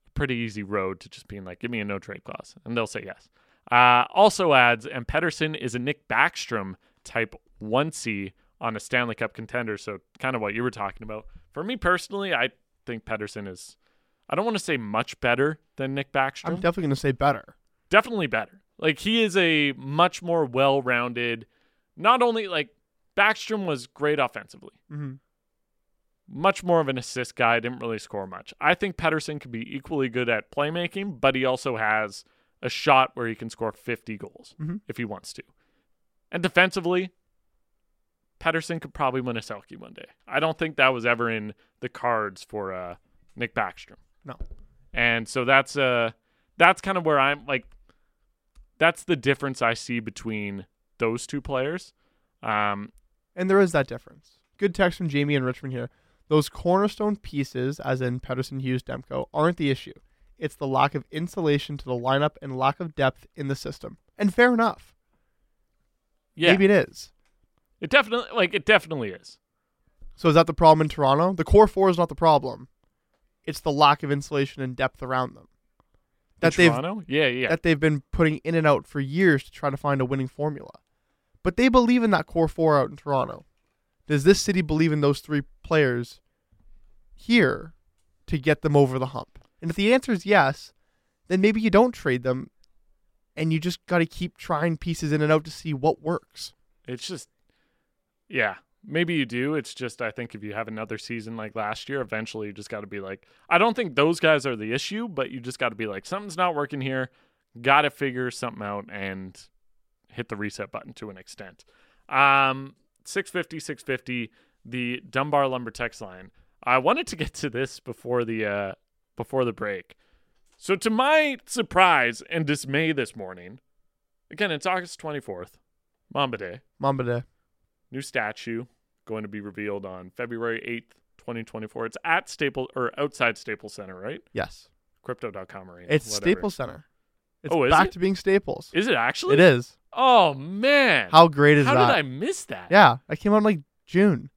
a pretty easy road to just being like, give me a no trade clause, and they'll say yes. Uh, also adds, and Pettersson is a Nick Backstrom type one C on a Stanley Cup contender. So kind of what you were talking about. For me personally, I think Pettersson is. I don't want to say much better than Nick Backstrom. I'm definitely going to say better. definitely better. Like he is a much more well-rounded. Not only like Backstrom was great offensively, Mm-hmm. much more of an assist guy. Didn't really score much. I think Pettersson could be equally good at playmaking, but he also has a shot where he can score 50 goals Mhm. if he wants to. And defensively, Pettersson could probably win a Selke one day. I don't think that was ever in the cards for uh, Nick Backstrom. No. And so that's uh that's kind of where I'm like that's the difference I see between those two players. Um And there is that difference. Good text from Jamie and Richmond here. Those cornerstone pieces, as in Pettersson, Hughes, Demko, aren't the issue. It's the lack of insulation to the lineup and lack of depth in the system. And fair enough. yeah, Maybe it is. it definitely like it definitely is. So is that the problem in Toronto? The core four is not the problem. It's the lack of insulation and depth around them. That they've Toronto? Yeah, yeah. that they've been putting in and out for years to try to find a winning formula. But they believe in that core four out in Toronto. Does this city believe in those three players here to get them over the hump? And if the answer is yes, then maybe you don't trade them and you just got to keep trying pieces in and out to see what works. It's just, yeah, maybe you do. It's just, I think if you have another season like last year, eventually you just got to be like, I don't think those guys are the issue, but you just got to be like, something's not working here. Got to figure something out and hit the reset button to an extent. Um, 650, 650, the Dunbar Lumber text line. I wanted to get to this before the uh, before the break. So to my surprise and dismay this morning, again, it's August 24th, Mamba Day. Mamba Day. New statue going to be revealed on February 8th, 2024. It's at Staple or outside Staples Center, right? Yes. Crypto.com arena. It's whatever. Staples Center. It's Oh, is back it? to being Staples. Is it actually? It is. Oh man. How great is How that? How did I miss that? Yeah, I came out in like June.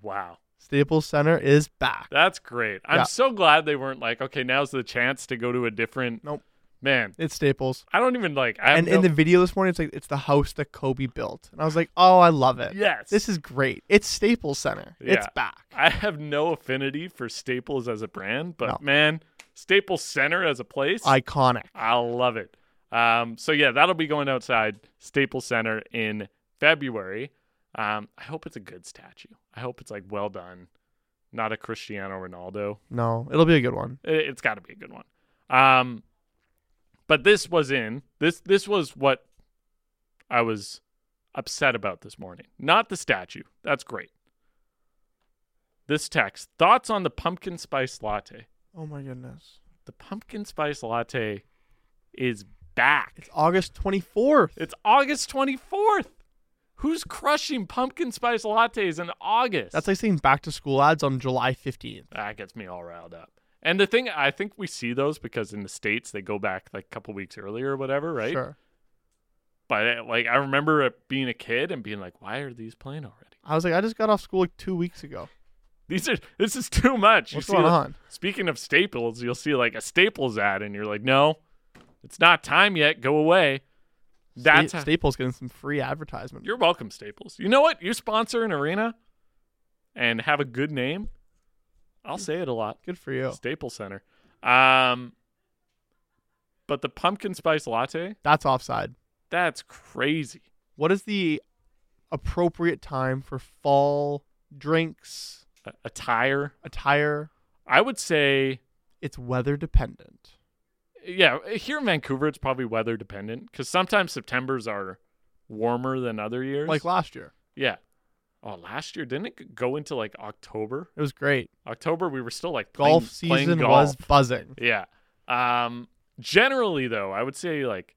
Wow. Staples Center is back. That's great. I'm Yeah. so glad they weren't like, okay, now's the chance to go to a different Nope. Man, It's Staples. I don't even like I And no- in the video this morning, it's like it's the house that Kobe built, and I was like, oh, I love it. Yes. This is great. It's Staples Center. It's back. I have no affinity for Staples as a brand, but No. man, Staples Center as a place, Iconic. I love it. Um, so yeah, that'll be going outside Staples Center in February. Um, I hope it's a good statue. I hope it's like well done, not a Cristiano Ronaldo. No, it'll be a good one. It, it's got to be a good one. Um, but this was in this. This was what I was upset about this morning. Not the statue. That's great. This text thoughts on the pumpkin spice latte. Oh my goodness. The pumpkin spice latte is back. It's August 24th. It's August 24th. Who's crushing pumpkin spice lattes in August? That's like seeing back to school ads on July 15th. that gets me all riled up. And the thing, I think we see those because in the states they go back like a couple weeks earlier or whatever, right? Sure. But uh, like I remember being a kid and being like, why are these playing already? I was like, I just got off school like two weeks ago. These are this is too much. What's you see, going on? Speaking of Staples, you'll see like a Staples ad, and you're like, no, it's not time yet. Go away. That's Sta- Staples getting some free advertisement. You're welcome, Staples. You know what? You sponsor an arena and have a good name. I'll say it a lot. Good for you. Staples Center. Um, but the pumpkin spice latte, That's offside. that's crazy. What is the appropriate time for fall drinks, A- attire. attire? I would say, It's weather dependent. yeah, here in Vancouver, it's probably weather dependent because sometimes September's are warmer than other years. Like last year. yeah. Oh, last year didn't it go into like October? It was great. October we were still like playing, Golf season golf. was buzzing. Yeah. Um, generally though, I would say like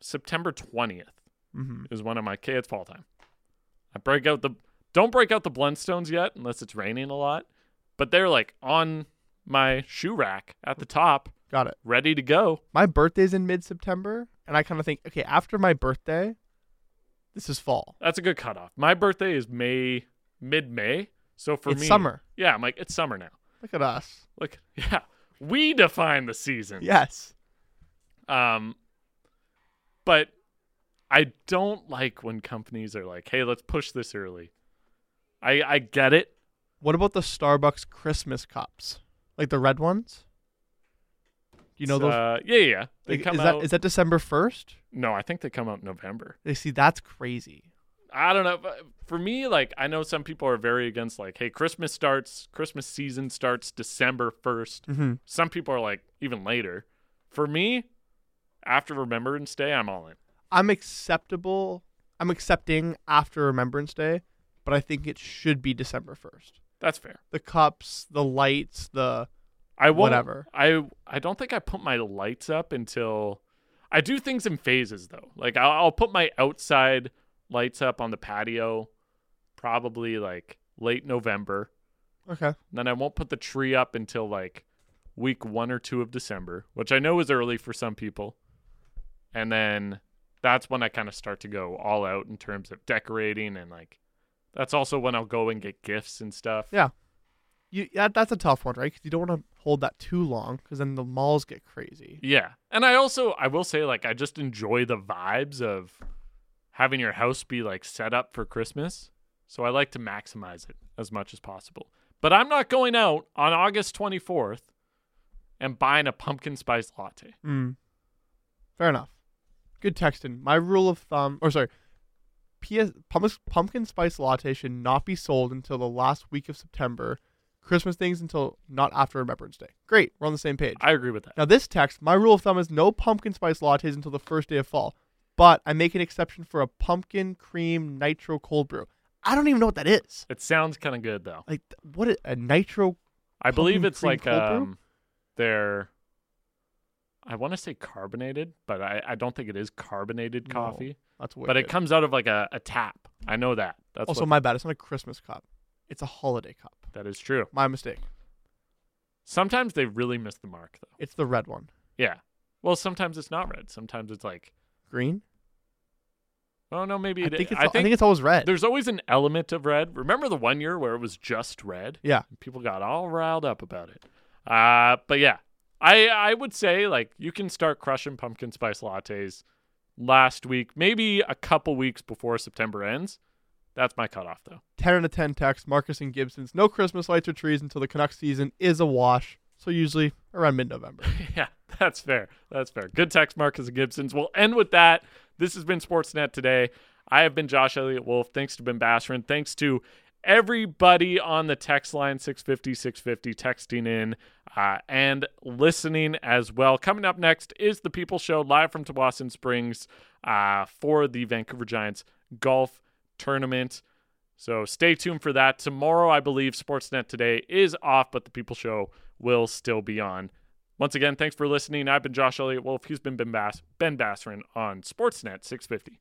September twentieth hmm is one of my okay, it's fall time. I break out the don't break out the Blundstones yet unless it's raining a lot, but they're like on my shoe rack at the top, Got it. ready to go. My birthday's in mid September, and I kind of think, okay, after my birthday, this is fall. That's a good cutoff. My birthday is May mid May, so for me it's me, summer. Yeah, I'm like it's summer now. Look at us. Look, [laughs] yeah, we define the season. Yes. Um, but I don't like when companies are like, "Hey, let's push this early." I I get it. What about the Starbucks Christmas cups? Like the red ones? You know those? Uh, yeah, yeah, yeah. They like, come is out. that is that December first? no, I think they come out in November. They see that's crazy. I don't know. For me, like I know some people are very against like, hey, Christmas starts, Christmas season starts December 1st. Mm-hmm. Some people are like even later. For me, after Remembrance Day, I'm all in. I'm acceptable. I'm accepting after Remembrance Day, but I think it should be December first. That's fair. The cups, the lights, the I won't, Whatever. I I don't think I put my lights up until I do things in phases though. Like I'll, I'll put my outside lights up on the patio, probably like late November. okay. Then I won't put the tree up until like week one or two of December, which I know is early for some people. And then that's when I kind of start to go all out in terms of decorating and like that's also when I'll go and get gifts and stuff. Yeah. You that, that's a tough one, right? Because you don't want to hold that too long, because then the malls get crazy. Yeah. And I also I will say like I just enjoy the vibes of having your house be like set up for Christmas. So I like to maximize it as much as possible. But I'm not going out on August 24th and buying a pumpkin spice latte. Mm. Fair enough. Good texting. My rule of thumb, or sorry, PS pumpkin, pumpkin spice latte should not be sold until the last week of September. Christmas things until not after Remembrance Day. Great, we're on the same page. I agree with that. Now this text, my rule of thumb is no pumpkin spice lattes until the first day of fall, but I make an exception for a pumpkin cream nitro cold brew. I don't even know what that is. It sounds kind of good though. Like what a nitro? I believe it's like um they're I want to say carbonated, but I, I don't think it is carbonated No, coffee. That's weird. But it comes out of like a, a tap. I know that. That's also my bad. It's not a Christmas cup. It's a holiday cup. that is true. My mistake. Sometimes they really miss the mark though. It's the red one. Yeah. Well, sometimes it's not red. Sometimes it's like, Green. oh no, maybe I it. think it's. I I think it's always red. there's always an element of red. Remember the one year where it was just red? Yeah. People got all riled up about it. Uh, but yeah, I I would say like you can start crushing pumpkin spice lattes last week, maybe a couple weeks before September ends. That's my cutoff though. 10 out of 10 text Marcus and Gibson's. No Christmas lights or trees until the Canucks season is a wash. So usually around mid November. [laughs] yeah, that's fair. That's fair. Good text, Marcus and Gibson's. We'll end with that. This has been Sportsnet today. I have been Josh Elliott-Wolfe. Thanks to Ben Basran. Thanks to everybody on the text line 650 650 texting in uh, and listening as well. Coming up next is the People Show live from Tsawwassen Springs uh, for the Vancouver Giants golf tournament. So stay tuned for that. Tomorrow, I believe Sportsnet today is off, but the People Show will still be on. Once again, thanks for listening. I've been Josh Elliott-Wolfe. He's been Ben, Bass- ben Basran on Sportsnet 650.